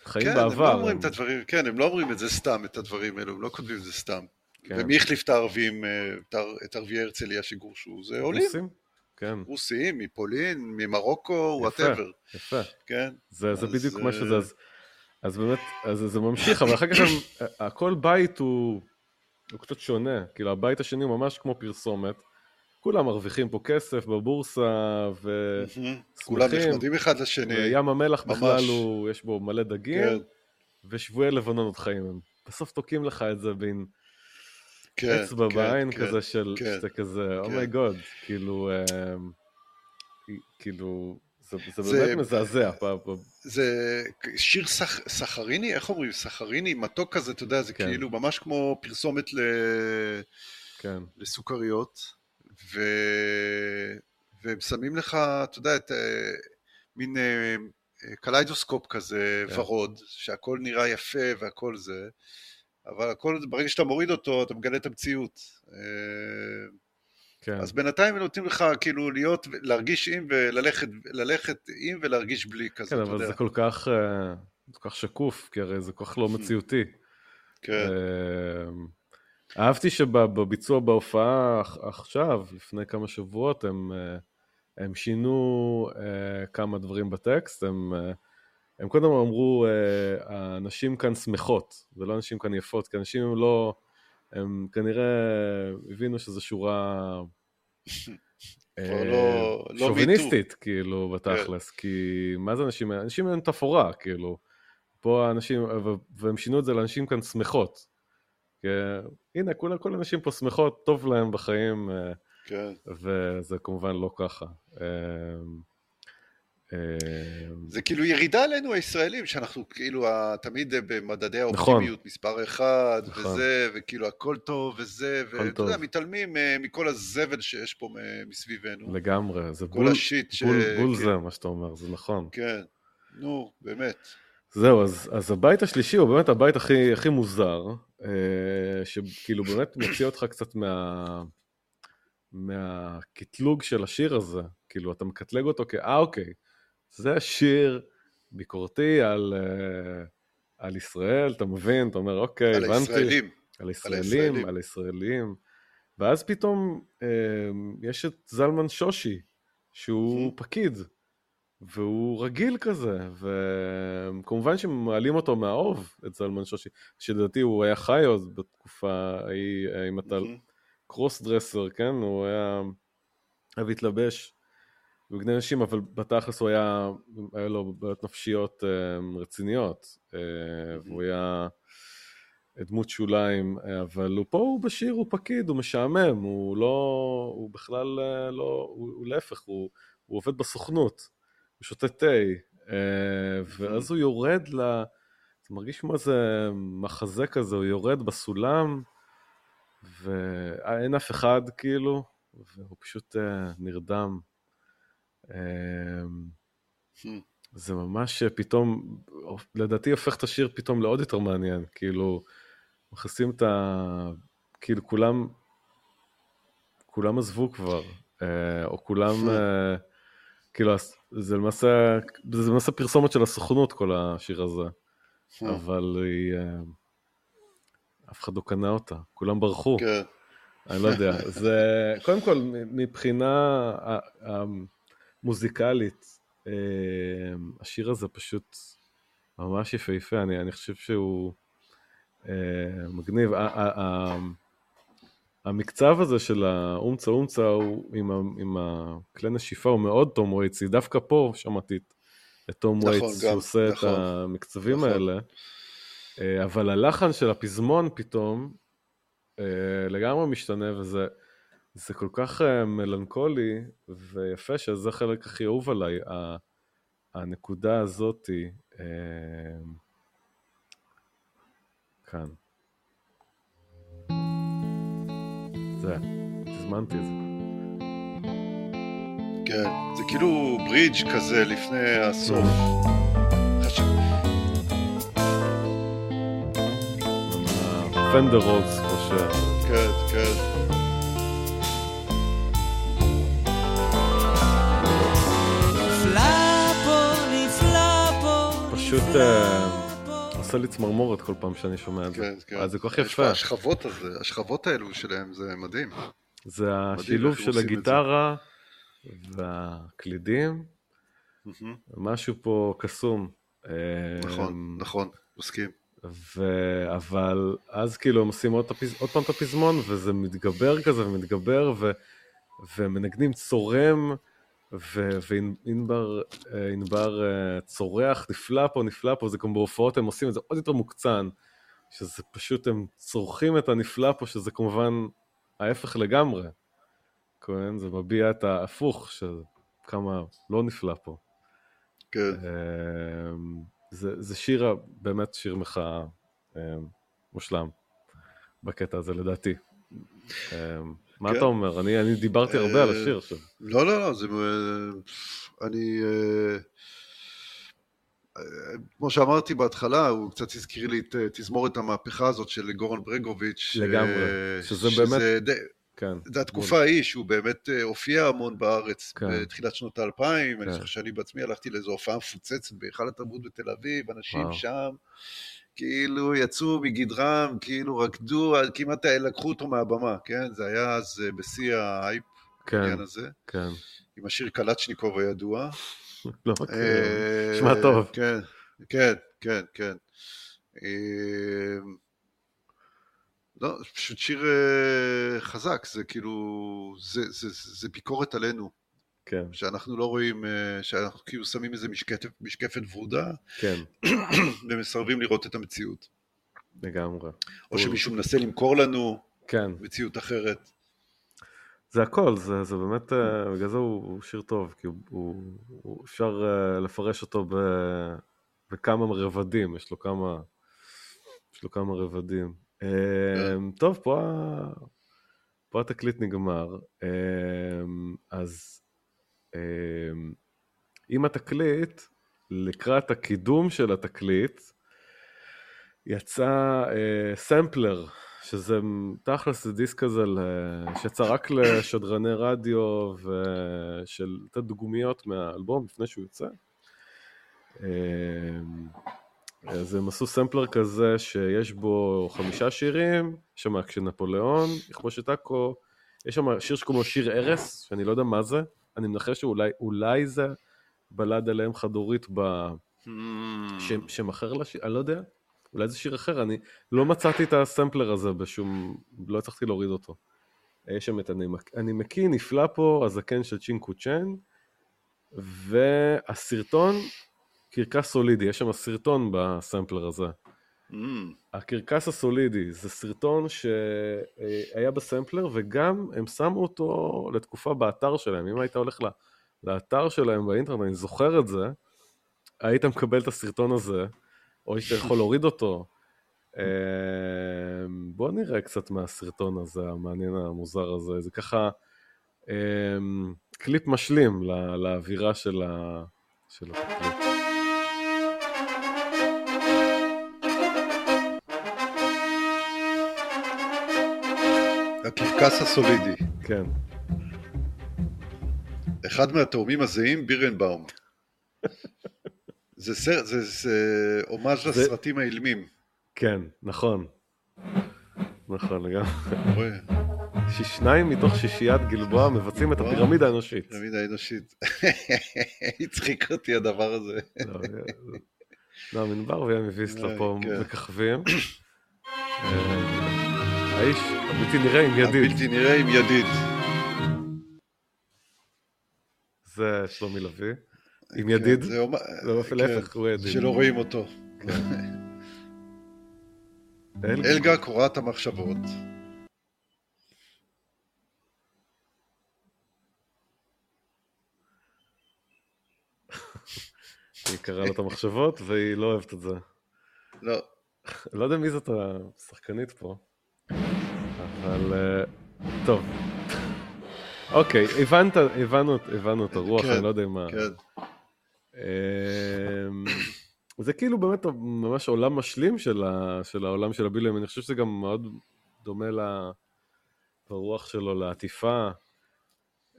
חיים כן, בעבר. הם לא אומרים הם- את הדברים, כן, הם לא אומרים את זה סתם, את הדברים האלו, הם לא כותבים את זה סתם. כן. ומי החליף את הערבים, אה, את ערביי הרצליה שגורשו? זה עולים, רוסים? כן, רוסים, מפולין, ממרוקו, יפה. וואטאבר, יפה. כן? זה, זה אז, בדיוק מה אה, שזה, אז, אז באמת, אז זה ממשיך, אבל אחר כך הם, הכל בית הוא, הוא קצת שונה, כאילו הבית השני הוא ממש כמו פרסומת, כולם מרוויחים פה כסף בבורסה, מהמם. כולם ושמחים, נחמדים אחד לשני, וים המלח ממש. בכלל הוא, יש בו מלא דגים, כן, ושבויי לבנון עוד חיים הם. בסוף תוקעים לך את זה בין כן, אצבע כן, בעין כן. כזה של, כן, שאתה כזה, כן. אומייגוד, כאילו, אמ, כאילו, זה, זה זה- באמת מזעזע. זה שיר סח, סחריני, איך אומרים? סחריני, מתוק כזה, אתה יודע, זה כן. כאילו ממש כמו פרסומת ל... כן, לסוכריות, ו... והם שמים לך, אתה יודע, את, אה, מין אה, אה, קליידוסקופ כזה כן. ורוד, שהכל נראה יפה והכל זה, אבל הכל, ברגע שאתה מוריד אותו, אתה מגלה את המציאות. אה, כן. אז בינתיים הם נותנים לך כאילו להיות, להרגיש עם וללכת ללכת עם ולהרגיש בלי כזה, כן, אתה אבל יודע. זה כל כך, אה, כל כך שקוף, כי הרי זה כל כך לא מציאותי. כן, אה, אהבתי שבביצוע בהופעה עכ- עכשיו, לפני כמה שבועות, הם, הם שינו כמה דברים בטקסט, הם, הם קודם אמרו, אה, הנשים כאן שמחות, ולא הנשים כאן יפות, כי הנשים הם לא, הם כנראה הבינו שזו שורה אה, לא- לא שוביניסטית, כאילו, בתכלס, כי מה זה אנשים, אנשים הם תפאורה, כאילו. פה האנשים, והם שינו את זה לאנשים כאן שמחות. הנה, כל, כל הנשים פה שמחות, טוב להם בחיים, אה, כן. וזה כמובן לא ככה. אה, אה, זה כאילו ירידה עלינו הישראלים, שאנחנו כאילו תמיד במדדי נכון. האופטימיות מספר אחד, נכון. וזה, וכאילו הכל טוב וזה, ואתה יודע. מתעלמים אה, מכל הזבל שיש פה מ- מסביבנו. לגמרי, זה בול, השיט ש... בול, בול כן, זה מה שאתה אומר, זה נכון. כן, נו, באמת. זהו, אז, אז הבית השלישי הוא באמת הבית הכי, הכי מוזר, אה, שכאילו באמת מוציא אותך קצת מה... מהקטלוג של השיר הזה, כאילו אתה מקטלג אותו כאה אוקיי, זה שיר ביקורתי על, אה, על ישראל, אתה מבין, אתה אומר אוקיי, על הבנתי, הישראלים. על הישראלים. ישראלים, על ישראלים, ואז פתאום אה, יש את זלמן שושי, שהוא פקיד, והוא רגיל כזה, וכמובן שמעלים אותו מהאוב, את זלמן שושי, שלדעתי הוא היה חי עוד בתקופה ההיא, אה, אם אתה מהמם. קרוס דרסר, כן? הוא היה אוהב להתלבש בבגדי נשים, אבל בתכלס הוא היה, היה לו בעיות נפשיות אה, רציניות, אה, והוא היה דמות שוליים, אה, אבל הוא פה, הוא בשיר, הוא פקיד, הוא משעמם, הוא לא, הוא בכלל לא, הוא, הוא להפך, הוא, הוא עובד בסוכנות, הוא שותה תה, ואז הוא יורד ל... זה מרגיש כמו איזה מחזה כזה, הוא יורד בסולם, ואין אף אחד כאילו, והוא פשוט נרדם. אה, זה ממש פתאום, לדעתי הופך את השיר פתאום לעוד יותר מעניין, כאילו, מכניסים את ה... כאילו כולם, כולם עזבו כבר, אה, או כולם, אה, כאילו, זה למעשה, זה למעשה פרסומת של הסוכנות כל השיר הזה, אבל היא, אה, אף אחד לא קנה אותה, כולם ברחו. כן, אני לא יודע, זה קודם כל מבחינה המוזיקלית, אה, השיר הזה פשוט ממש יפהפה, אני, אני חושב שהוא אה, מגניב. המקצב הזה של האומצה אומצה הוא עם, ה- עם הכלי נשיפה הוא מאוד תום וייצי, דווקא פה שמעתי את- את תום נכון, וייטס שעושה את נכון, המקצבים נכון. האלה. אה, אבל הלחן של הפזמון פתאום אה, לגמרי משתנה, וזה זה כל כך אה, מלנכולי ויפה, שזה החלק הכי אהוב עליי, הנקודה הזאתי. אה, כאן. זה, תזמנתי את זה. כן, זה כאילו ברידג' כזה לפני הסוף. פנדר כמו ש... כן, כן. פשוט אה, עושה לי צמרמורת כל פעם שאני שומע את זה. כן, כן. זה כל כך יפה. השכבות הזה, השכבות האלו שלהם זה מדהים. זה השילוב של. הגיטרה והקלידים. משהו פה קסום. אה, נכון, נכון, מסכים. ו... אבל אז כאילו הם עושים עוד, הפז... עוד פעם את הפזמון, וזה מתגבר כזה ומתגבר, ו... ומנגנים צורם. וענבר אה, אה, צורח, נפלא פה, נפלא פה, זה גם בהופעות הם עושים את זה עוד יותר מוקצן, שזה פשוט, הם צורכים את הנפלא פה, שזה כמובן ההפך לגמרי. כן, זה מביע את ההפוך, של כמה לא נפלא פה. כן. אמ, זה, זה שיר, באמת שיר מחאה מושלם בקטע הזה לדעתי. מה כן. אתה אומר? אני, אני דיברתי הרבה על אה, השיר עכשיו. לא, לא, לא, זה... אה, אני... אה, כמו שאמרתי בהתחלה, הוא קצת הזכיר לי את תזמורת המהפכה הזאת של גורן ברנגוביץ'. לגמרי, שזה באמת- כן. זה התקופה ההיא שהוא באמת הופיע המון בארץ כן. בתחילת שנות האלפיים, כן. אני זוכר שאני בעצמי הלכתי לאיזו הופעה מפוצצת בהיכל התרבות בתל אביב, אנשים וואו. שם כאילו יצאו מגדרם, כאילו רקדו, כמעט לקחו אותו מהבמה, כן? זה היה אז אה, בשיא ההייפ, כן, העניין הזה, כן. עם השיר קלצ'ניקוב הידוע. לא מכיר. אה, נשמע טוב. כן, כן, כן, כן. אה, לא, זה פשוט שיר אה, חזק, זה כאילו, זה, זה, זה ביקורת עלינו, כן, שאנחנו לא רואים, אה, שאנחנו כאילו שמים איזה משקפת, משקפת ורודה כן, ומסרבים לראות את המציאות. לגמרי. או שמישהו מנסה למכור לנו כן, מציאות אחרת. זה הכל, זה, זה באמת, אה, בגלל זה הוא, הוא שיר טוב, כי הוא, הוא, הוא אפשר אה, לפרש אותו ב, בכמה רבדים, יש לו כמה, יש לו כמה רבדים. אה, טוב, פה, פה התקליט נגמר, אה, אז עם התקליט, לקראת הקידום של התקליט, יצא אה, סמפלר, שזה תכלס זה דיסק כזה שיצא רק לשדרני רדיו ושל דוגמיות מהאלבום לפני שהוא יוצא. אה, אז הם עשו סמפלר כזה שיש בו חמישה שירים, יש שם כשנפוליאון, יכבוש את עכו, יש שם שיר שקוראים לו שיר ארס, שאני לא יודע מה זה, אני מנחש שאולי אולי זה בלד עליהם חד-הורית ב... שם, שם אחר לשיר, אני לא יודע, אולי זה שיר אחר, אני לא מצאתי את הסמפלר הזה בשום, לא הצלחתי להוריד אותו. יש שם את אני מקיא, נפלא פה, הזקן של צ'ינקו צ'ן, והסרטון, קרקס סולידי, יש שם סרטון בסמפלר הזה. Mm, הקרקס הסולידי זה סרטון שהיה בסמפלר וגם הם שמו אותו לתקופה באתר שלהם. אם היית הולך ל- לאתר שלהם באינטרנט, אני זוכר את זה, היית מקבל את הסרטון הזה, או שאתה יכול להוריד אותו. אה, בוא נראה קצת מהסרטון הזה, המעניין המוזר הזה. זה ככה אה, קליפ משלים ל- לאווירה של ה- של התקליט. הקרקס הסולידי. כן, אחד מהתאומים הזהים, בירנבאום. זה סרט, זה, זה הומאז' זה- לסרטים האילמים. כן, נכון. נכון, לגמרי. אתה רואה? שניים מתוך שישיית גלבוע מבצעים את. הפירמידה האנושית. פירמידה האנושית. הצחיק אותי הדבר הזה. לא, לא, מנבר וימי ויסלה פה כן. מככבים. האיש הבלתי נראה עם ידיד, הבלתי נראה עם ידיד. זה שלומי לביא. עם כן, ידיד, זה הומ- זה באופן כן, להפך, הוא ידיד. שלא רואים אותו. אלגה. אלגה קוראת המחשבות. היא קראה לו את המחשבות והיא לא אוהבת את זה. לא, לא יודע מי זאת השחקנית פה, אבל אה, טוב. אוקיי, הבנת, הבנו, הבנו את הרוח, כן, אני לא יודע מה... כן. אמ, זה כאילו באמת ממש עולם משלים של, ה, של העולם של הבילויים, אני חושב שזה גם מאוד דומה ל- ברוח שלו לעטיפה.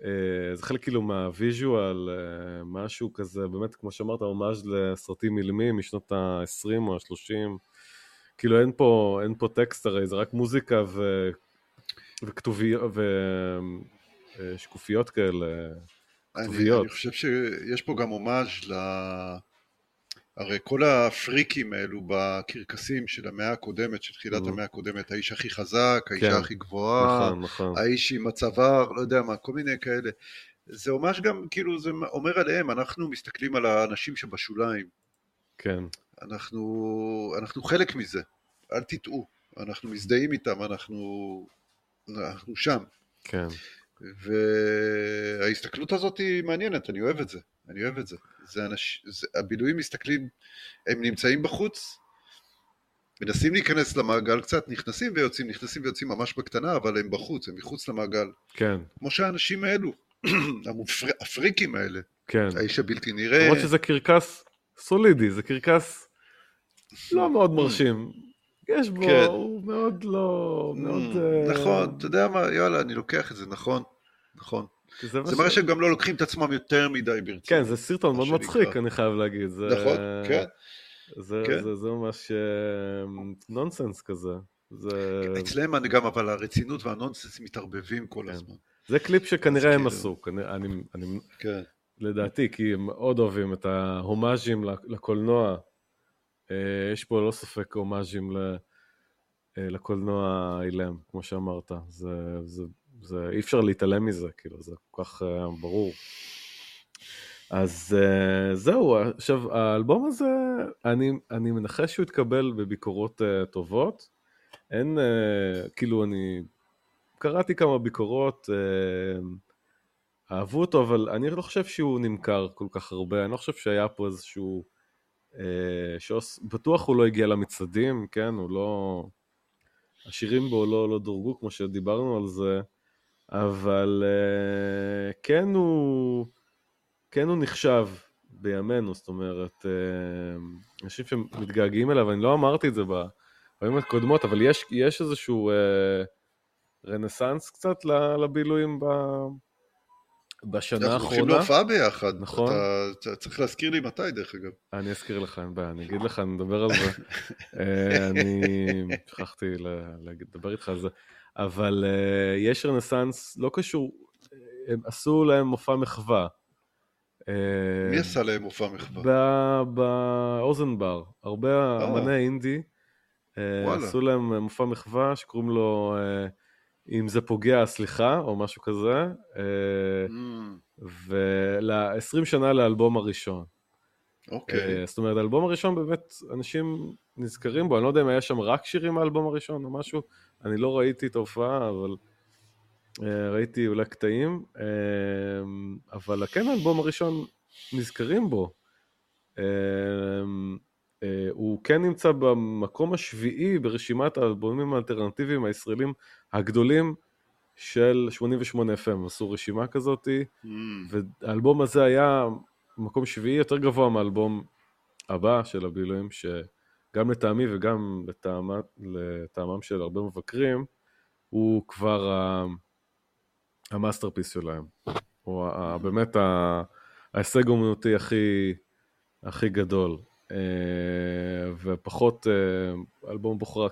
אה, זה חלק כאילו מהוויז'ואל, אה, משהו כזה, באמת, כמו שאמרת, הומאז' לסרטים אילמים משנות ה-20 או ה-30. כאילו אין פה, אין פה טקסט הרי, זה רק מוזיקה ו... וכתוביות ושקופיות כאלה. אני, כתוביות. אני חושב שיש פה גם הומאז' ל... הרי כל הפריקים האלו בקרקסים של המאה הקודמת, של תחילת Mhm. המאה הקודמת, האיש הכי חזק, האישה כן. הכי גבוהה, נכון, נכון. האיש עם הצוואר, לא יודע מה, כל מיני כאלה. זה ממש גם, כאילו, זה אומר עליהם, אנחנו מסתכלים על האנשים שבשוליים, כן, אנחנו, אנחנו חלק מזה, אל תטעו, אנחנו מזדהים איתם, אנחנו, אנחנו שם. כן. וההסתכלות הזאת היא מעניינת, אני אוהב את זה, אני אוהב את זה. זה אנש... זה... הבילויים מסתכלים, הם נמצאים בחוץ, מנסים להיכנס למעגל קצת, נכנסים ויוצאים, נכנסים ויוצאים ממש בקטנה, אבל הם בחוץ, הם מחוץ למעגל. כן, כמו שהאנשים האלו. הפריקים האלה, כן. האיש הבלתי נראה. למרות שזה קרקס סולידי, זה קרקס לא מאוד מרשים. יש בו, כן. הוא מאוד לא... מאוד... אה, נכון, אתה יודע מה, יאללה, אני לוקח את זה, נכון, נכון. זה זה ש- מראה שהם גם לא לוקחים את עצמם יותר מדי ברצינות. כן, זה סרטון מאוד מצחיק. אני חייב להגיד. זה- נכון, כן. זה, כן. זה, זה ממש אה, נונסנס כזה. זה, אצלם אני גם, אבל הרצינות והנונסנס מתערבבים כל כן. הזמן. זה קליפ שכנראה הם כאילו- עשו, אני, אני, כן. לדעתי, כי הם מאוד אוהבים את ההומאז'ים לקולנוע. אה, יש פה לא ספק הומאז'ים אה, לקולנוע האילם, כמו שאמרת. זה, זה, זה, אי אפשר להתעלם מזה, כאילו, זה כל כך אה, ברור. אז אה, זהו, עכשיו, האלבום הזה, אני, אני מנחש שהוא התקבל בביקורות אה, טובות. אין, אה, כאילו, אני קראתי כמה ביקורות, אה, אהבו אותו, אבל אני לא חושב שהוא נמכר כל כך הרבה, אני לא חושב שהיה פה איזשהו... אה, שעוש... בטוח הוא לא הגיע למצעדים, כן? הוא לא... השירים בו לא, לא דורגו כמו שדיברנו על זה, אבל אה, כן הוא... כן הוא נחשב בימינו, זאת אומרת, אה, אנשים שמתגעגעים אליו, אני לא אמרתי את זה בפעמים הקודמות, אבל יש, יש איזשהו רנסאנס קצת לבילויים ב... בשנה אנחנו הולכים האחרונה. להופעה ביחד. נכון. אתה, צריך להזכיר לי מתי, דרך אגב. אני אזכיר לך, אין בעיה, אני אגיד לך, אני מדבר על זה. אה, אני שכחתי לדבר איתך על זה. אבל אה, יש רנסאנס, לא קשור, הם עשו להם מופע מחווה. אה, מי עשה להם מופע מחווה? ב- באוזן בר, הרבה אמני אינדי. עשו להם מופע מחווה שקוראים לו אם זה פוגע סליחה או משהו כזה, אה, Mm, ול-20 שנה לאלבום הראשון. אוקיי. אה, זאת אומרת, האלבום הראשון באמת, אנשים נזכרים בו, אני לא יודע אם היה שם רק שירים מהאלבום הראשון או משהו, אני לא ראיתי את ההופעה, אבל אה, ראיתי אולי קטעים, אבל כן האלבום הראשון נזכרים בו. אה, הוא כן נמצא במקום השביעי ברשימת האלבומים האלטרנטיביים הישראלים הגדולים של 88 FM, עשו רשימה כזאתי. Mm, והאלבום הזה היה מקום שביעי יותר גבוה מהאלבום הבא של הבילויים, שגם לטעמי וגם לטעמה, לטעמם של הרבה מבקרים, הוא כבר ה- ה masterpiece שלהם. הוא ה- באמת ההישג האומנותי הכי, הכי גדול. אה, ופחות, אה, אלבום בכורה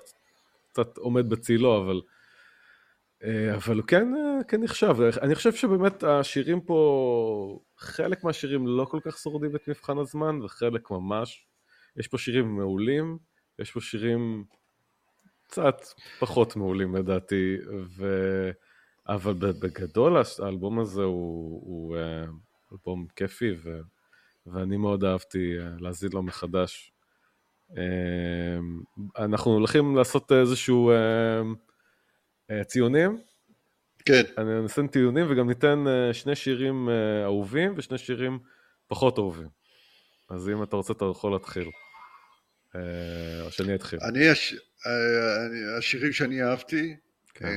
קצת עומד בצילו, אבל אה, אבל הוא כן, כן נחשב. אני חושב שבאמת השירים פה, חלק מהשירים לא כל כך שורדים את מבחן הזמן, וחלק ממש. יש פה שירים מעולים, יש פה שירים קצת פחות מעולים לדעתי, ו... אבל בגדול האלבום הזה הוא, הוא אלבום כיפי, ו... ואני מאוד אהבתי אה, להזין לו מחדש. אה, אנחנו הולכים לעשות איזשהו אה, ציונים, כן, אני נשים טיעונים וגם ניתן שני שירים אה, אהובים ושני שירים פחות אהובים. אז אם אתה רוצה אתה יכול להתחיל. או שאני אתחיל. אני, הש... השירים שאני אהבתי, כן.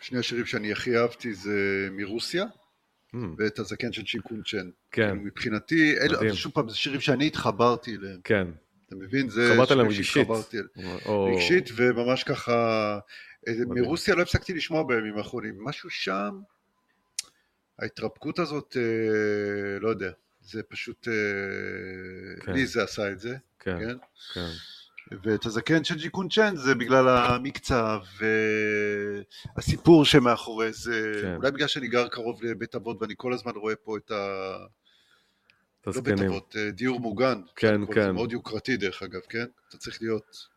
שני השירים שאני הכי אהבתי זה מרוסיה, ואת הזקן של שיקון צ'ן. כן, כאילו, מבחינתי, אלה, שוב פעם, זה שירים שאני התחברתי אליהם, כן. אתה מבין? זה התחברת אליהם רגשית. או- רגשית, וממש ככה, אה. מרוסיה לא הפסקתי לשמוע בימים האחרונים, משהו שם, ההתרפקות הזאת, אה, לא יודע, זה פשוט, אה, כן. לי זה עשה את זה, כן, כן? כן. ואת הזקן של ג'יקון צ'ן זה בגלל המקצב והסיפור שמאחורי זה, כן. אולי בגלל שאני גר קרוב לבית אבות ואני כל הזמן רואה פה את ה... את לא בית. אבות, אה, דיור מוגן. כן, כן. זה מאוד יוקרתי דרך אגב, כן? אתה צריך להיות...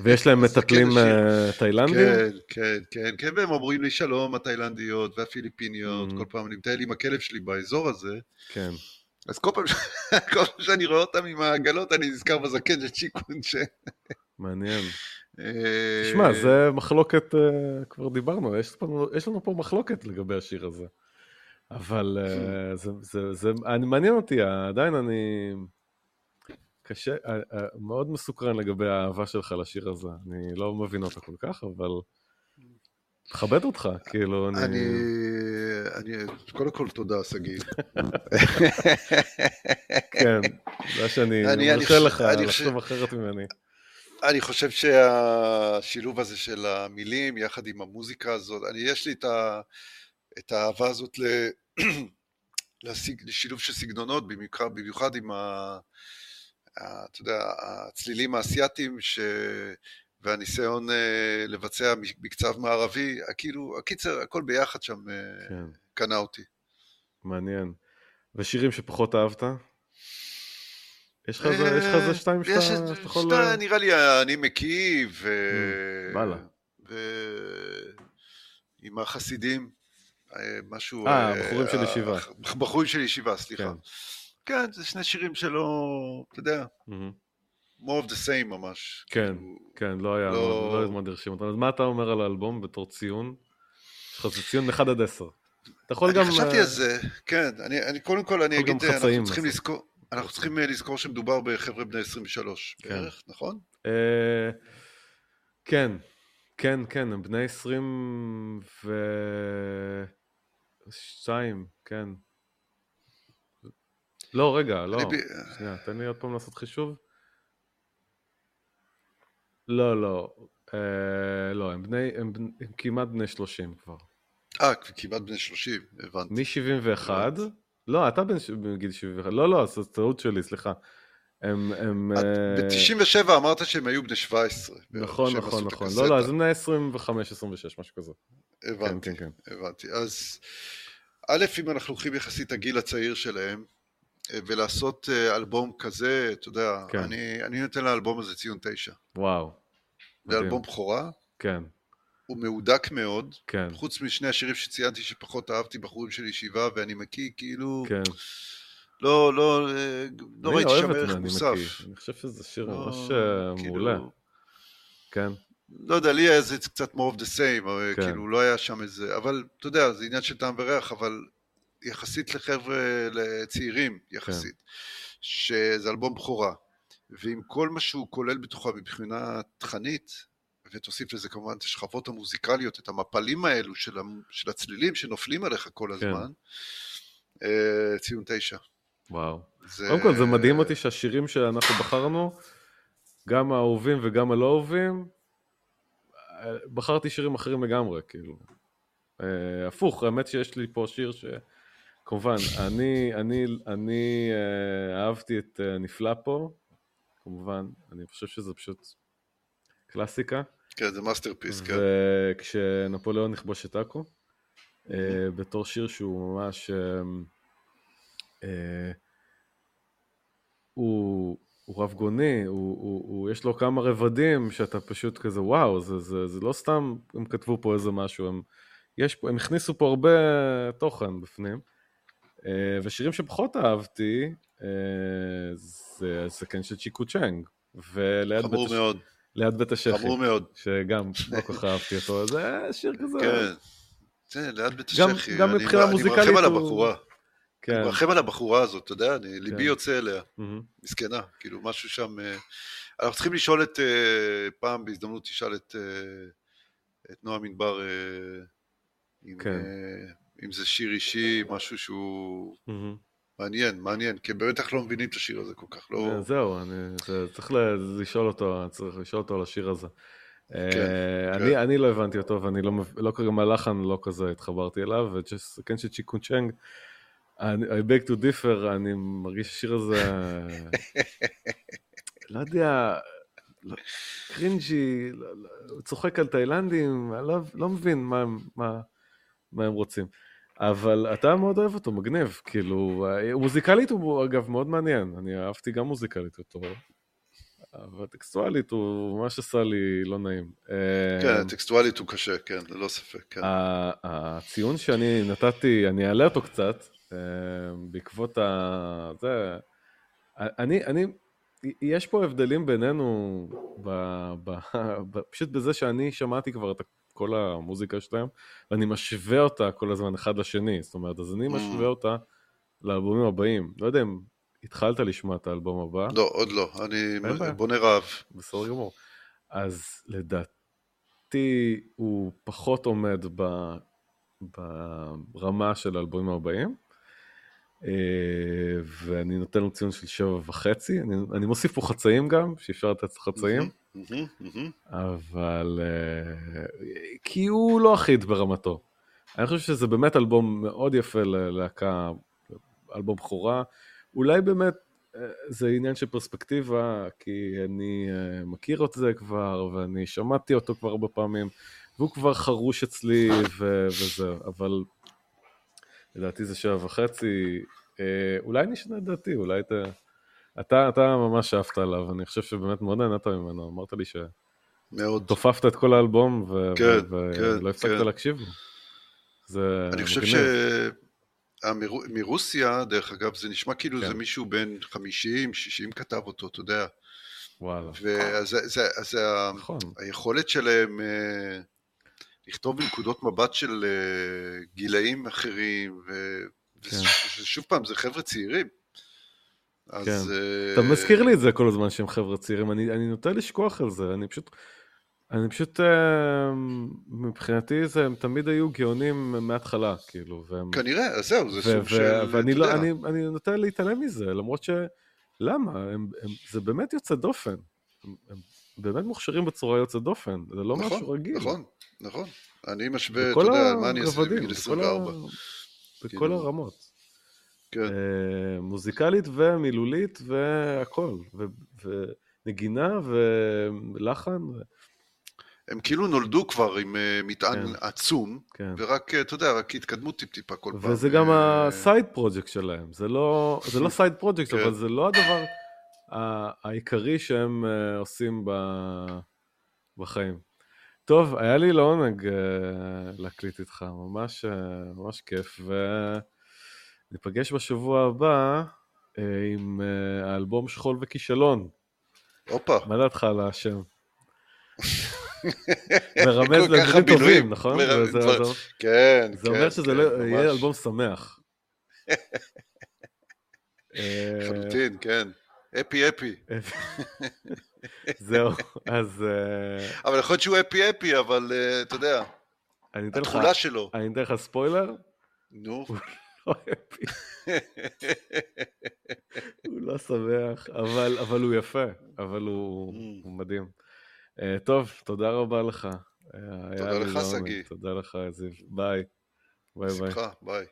ויש להם מטפלים. אה, תאילנדים? כן, כן, כן, כן, והם אומרים לי שלום, התאילנדיות והפיליפיניות, Mm. כל פעם אני מטייל עם הכלב שלי באזור הזה, כן. אז כל פעם, ש- כל פעם שאני רואה אותם עם העגלות אני נזכר בזקן של צ'יקון צ'ן. מעניין. אה, תשמע, זה מחלוקת, אה, כבר דיברנו, יש לנו, יש לנו פה מחלוקת לגבי השיר הזה. אבל אה, זה, זה, זה, אני, מעניין אותי, עדיין אני קשה, מאוד מסוקרן לגבי האהבה שלך לשיר הזה. אני לא מבין אותה כל כך, אבל מכבד אותך, כאילו, אני... אני, אני, קודם כל תודה, שגיא. כן, זה שאני אני- אני מרשה לך אני לחשוב חושב- אחרת ממני. אני חושב שהשילוב הזה של המילים יחד עם המוזיקה הזאת, אני, יש לי את, ה, את האהבה הזאת ל, לסיג, לשילוב של סגנונות, במיוחד, במיוחד עם ה, אתה יודע, הצלילים האסייתיים ש, והניסיון אה, לבצע מקצב מערבי, כאילו, הקיצר, הכל ביחד שם אה, כן, קנה אותי. מעניין. ושירים שפחות אהבת? יש לך איזה שתיים אה, יש שאתה את- שאתה יכול... שתי- נראה לי אני מקיא, ו... Mm, וואלה. ו... עם החסידים, משהו... אה, בחורים של ישיבה. בחורים של ישיבה, סליחה. כן. כן, זה שני שירים שלא, אתה יודע. More of the same ממש. כן, כאילו, כן, לא היה, לא- לא היה זמן לרשים אותם. אז מה אתה אומר על האלבום בתור ציון? יש לך ציון מ-1 עד 10. אתה יכול גם... אני חשבתי אה, על זה, כן, אני, אני קודם כל אני אגיד, אנחנו צריכים. לזכור, אנחנו צריכים אה, לזכור שמדובר בחבר'ה בני 23 כן. בערך, נכון? אה, כן, כן, כן, הם בני 20 ו... שתיים, כן. לא, רגע, לא. שנייה, תן לי עוד פעם לעשות חישוב. לא, לא. אה, לא, הם בני, הם, בנ- הם כמעט בני 30 כבר. אה, כמעט בני 30, הבנתי. מ-71, הבנתי. לא, אתה בן בגיל 71, לא, לא, זו טעות שלי, סליחה. הם, הם... אה, ב-97 אמרת שהם היו בני 17. בערך, נכון, נכון, נכון. לא, לא, אז הם בני 25, 26, משהו כזה. כן, הבנתי, כן, כן. הבנתי. אז א', אם אנחנו לוקחים יחסית הגיל הצעיר שלהם, אה, ולעשות אה, אלבום כזה, אתה יודע, כן. אני, אני נותן לאלבום הזה ציון תשע. וואו. זה. אלבום בכורה, כן, הוא מהודק מאוד, כן, חוץ משני השירים שציינתי שפחות אהבתי, בחורים של ישיבה, ואני מקיא, כאילו, כן. לא, לא, אה, לא ראיתי שם ערך מוסף. אני חושב שזה שיר לא, ממש אה, כאילו, מעולה. כן, לא יודע, לי היה זה קצת more of the same, אבל כן. כאילו לא היה שם איזה, אבל אתה יודע, זה עניין של טעם וריח, אבל יחסית לחבר'ה, לצעירים יחסית, כן. שזה אלבום בכורה, ועם כל מה שהוא כולל בתוכה מבחינה תכנית, ותוסיף לזה כמובן את השכבות המוזיקליות, את המפלים האלו של, המ- של הצלילים שנופלים עליך כל כן. הזמן, אה, ציון תשע. וואו. זה... קודם כל זה מדהים אותי שהשירים שאנחנו בחרנו, גם האהובים וגם הלא אהובים, אה, בחרתי שירים אחרים לגמרי, כאילו. אה, הפוך, האמת שיש לי פה שיר ש... כמובן, אני, אני, אני אה, אהבתי את אה, נפלא פה, כמובן, אני חושב שזה פשוט קלאסיקה. כן, זה masterpiece, כן. וכשנפוליאון נכבוש את עכו, אה, בתור שיר שהוא ממש... אה, אה, הוא, הוא רבגוני, הוא, הוא, הוא, יש לו כמה רבדים שאתה פשוט כזה, וואו, זה, זה, זה לא סתם הם כתבו פה איזה משהו, הם, יש הם הכניסו פה הרבה תוכן בפנים. אה, ושירים שפחות אהבתי, אה, זה הסכן של צ'יקו צ'אנג. וליד חמור בית. מאוד, ליד בית השחי, חמור מאוד. שגם לא כל כך אהבתי אותו, זה שיר כזה, כן. זה ליד בית גם- השחי. גם אני- מבחינה אני מוזיקלית מרחם על הוא- הבחורה. כן, אני מרחם על הבחורה הזאת, אתה יודע, אני- ליבי כן. יוצא אליה. מהמם. מסכנה, כאילו משהו שם... אה, אנחנו צריכים לשאול את... פעם בהזדמנות תשאל את, את נועם ענבר אה, אם, כן. אם זה שיר אישי, משהו שהוא. מעניין, מעניין, כי בטח לא מבינים את השיר הזה כל כך, לא... אה, זהו, אני זה- צריך לשאול אותו, צריך לשאול אותו על השיר הזה. אה, כן. אני, אני לא הבנתי אותו, ואני לא, לא גם הלחן לא כזה התחברתי אליו, וכן שצ'יקו צ'נג, I beg to differ, אני מרגיש שהשיר הזה, לא יודע, לא- קרינג'י, לא- לא- צוחק על תאילנדים, אני לא, לא מבין מה, הם- מה, מה הם רוצים. אבל אתה מאוד אוהב אותו, מגניב, כאילו, אה, מוזיקלית הוא אגב מאוד מעניין, אני אהבתי גם מוזיקלית אותו, אבל טקסטואלית הוא ממש עשה לי לא נעים. כן, אה, טקסטואלית הוא קשה, כן, ללא ספק, כן. הציון שאני נתתי, אני אעלה אותו קצת, אה, בעקבות ה... זה... אני, אני, יש פה הבדלים בינינו, ב, ב, ב, פשוט בזה שאני שמעתי כבר את כל המוזיקה שלהם, ואני משווה אותה כל הזמן אחד לשני, זאת אומרת, אז אני Mm. משווה אותה לאלבומים הבאים. לא יודע אם התחלת לשמוע את האלבום הבא, לא, עוד לא, אני. בונה רעב. בסדר גמור. אז לדעתי הוא פחות עומד ב, ברמה של האלבומים הבאים, אה, ואני נותן לו ציון של שבע וחצי, אני, אני מוסיף פה חצאים גם, שאפשר לתת חצאים. אבל... אה, כי הוא לא אחיד ברמתו. אני חושב שזה באמת אלבום מאוד יפה ללהקה, אלבום בכורה. אולי באמת אה, זה עניין של פרספקטיבה, כי אני אה, מכיר את זה כבר, ואני שמעתי אותו כבר הרבה פעמים, והוא כבר חרוש אצלי ו- וזה, אבל לדעתי זה שבע וחצי. אולי נשנה את דעתי, אולי אתה... אתה, אתה ממש אהבת עליו, אני חושב שבאמת מאוד נהנית ממנו, אמרת לי ש... מאוד. תופפת את כל האלבום ו- כן, ו- כן, ולא הפסקת כן. להקשיב לו. זה אני חושב מגניב. שמרוסיה, דרך אגב, זה נשמע כאילו כן. זה מישהו בן 50, 60 כתב אותו, אתה יודע. וואלה, ואז זה- זה- אז נכון. היכולת שלהם אה, לכתוב מנקודות מבט של אה, גילאים אחרים, ו- כן. ושוב פעם, זה חבר'ה צעירים. אז... כן. אה, אתה מזכיר לי את זה כל הזמן שהם חבר'ה צעירים, אני, אני נוטה לשכוח על זה, אני פשוט, אני פשוט, אה, מבחינתי זה, הם תמיד היו גאונים מההתחלה, כאילו, והם, כנראה, אז זהו, זה סוג של... ואני לא, אני, אני נוטה להתעלם מזה, למרות ש... למה? הם, הם, זה באמת יוצא דופן. הם, הם באמת מוכשרים בצורה יוצאת דופן, זה לא נכון, משהו רגיל. נכון, נכון. אני משווה, אתה יודע, מה אני אעשה בגיל בכל 24. ה- בכל כאילו, הרמות. כן, אה, מוזיקלית ומילולית והכל, ו- ונגינה ולחן, ו- הם כאילו נולדו כבר עם אה, מטען כן. עצום, כן. ורק, אה, אתה יודע, רק התקדמות טיפ-טיפה כל פעם. וזה גם ה side project שלהם, זה לא, זה לא side project, כן. אבל זה לא הדבר העיקרי שהם עושים ב- בחיים. טוב, היה לי לעונג להקליט איתך, ממש, ממש כיף, וניפגש בשבוע הבא אה, עם אה, האלבום שכול וכישלון. הופה, מה דעתך על השם? מרמז לדברים. טובים, נכון? כן, זה אומר שזה כן, לא-. יהיה אלבום שמח. לחלוטין, כן. אפי אפי. זהו, אז אה, אבל יכול להיות שהוא happy happy, אבל אתה יודע, התכולה שלו. אני אתן לך ספוילר, נו. לא happy, הוא לא שמח, אבל אבל הוא יפה, אבל הוא Mm. הוא מדהים. אה, טוב, תודה רבה לך. אה, תודה לך. שגיא. תודה לך, זיו. ביי. ביי ביי. בשמחה, ביי.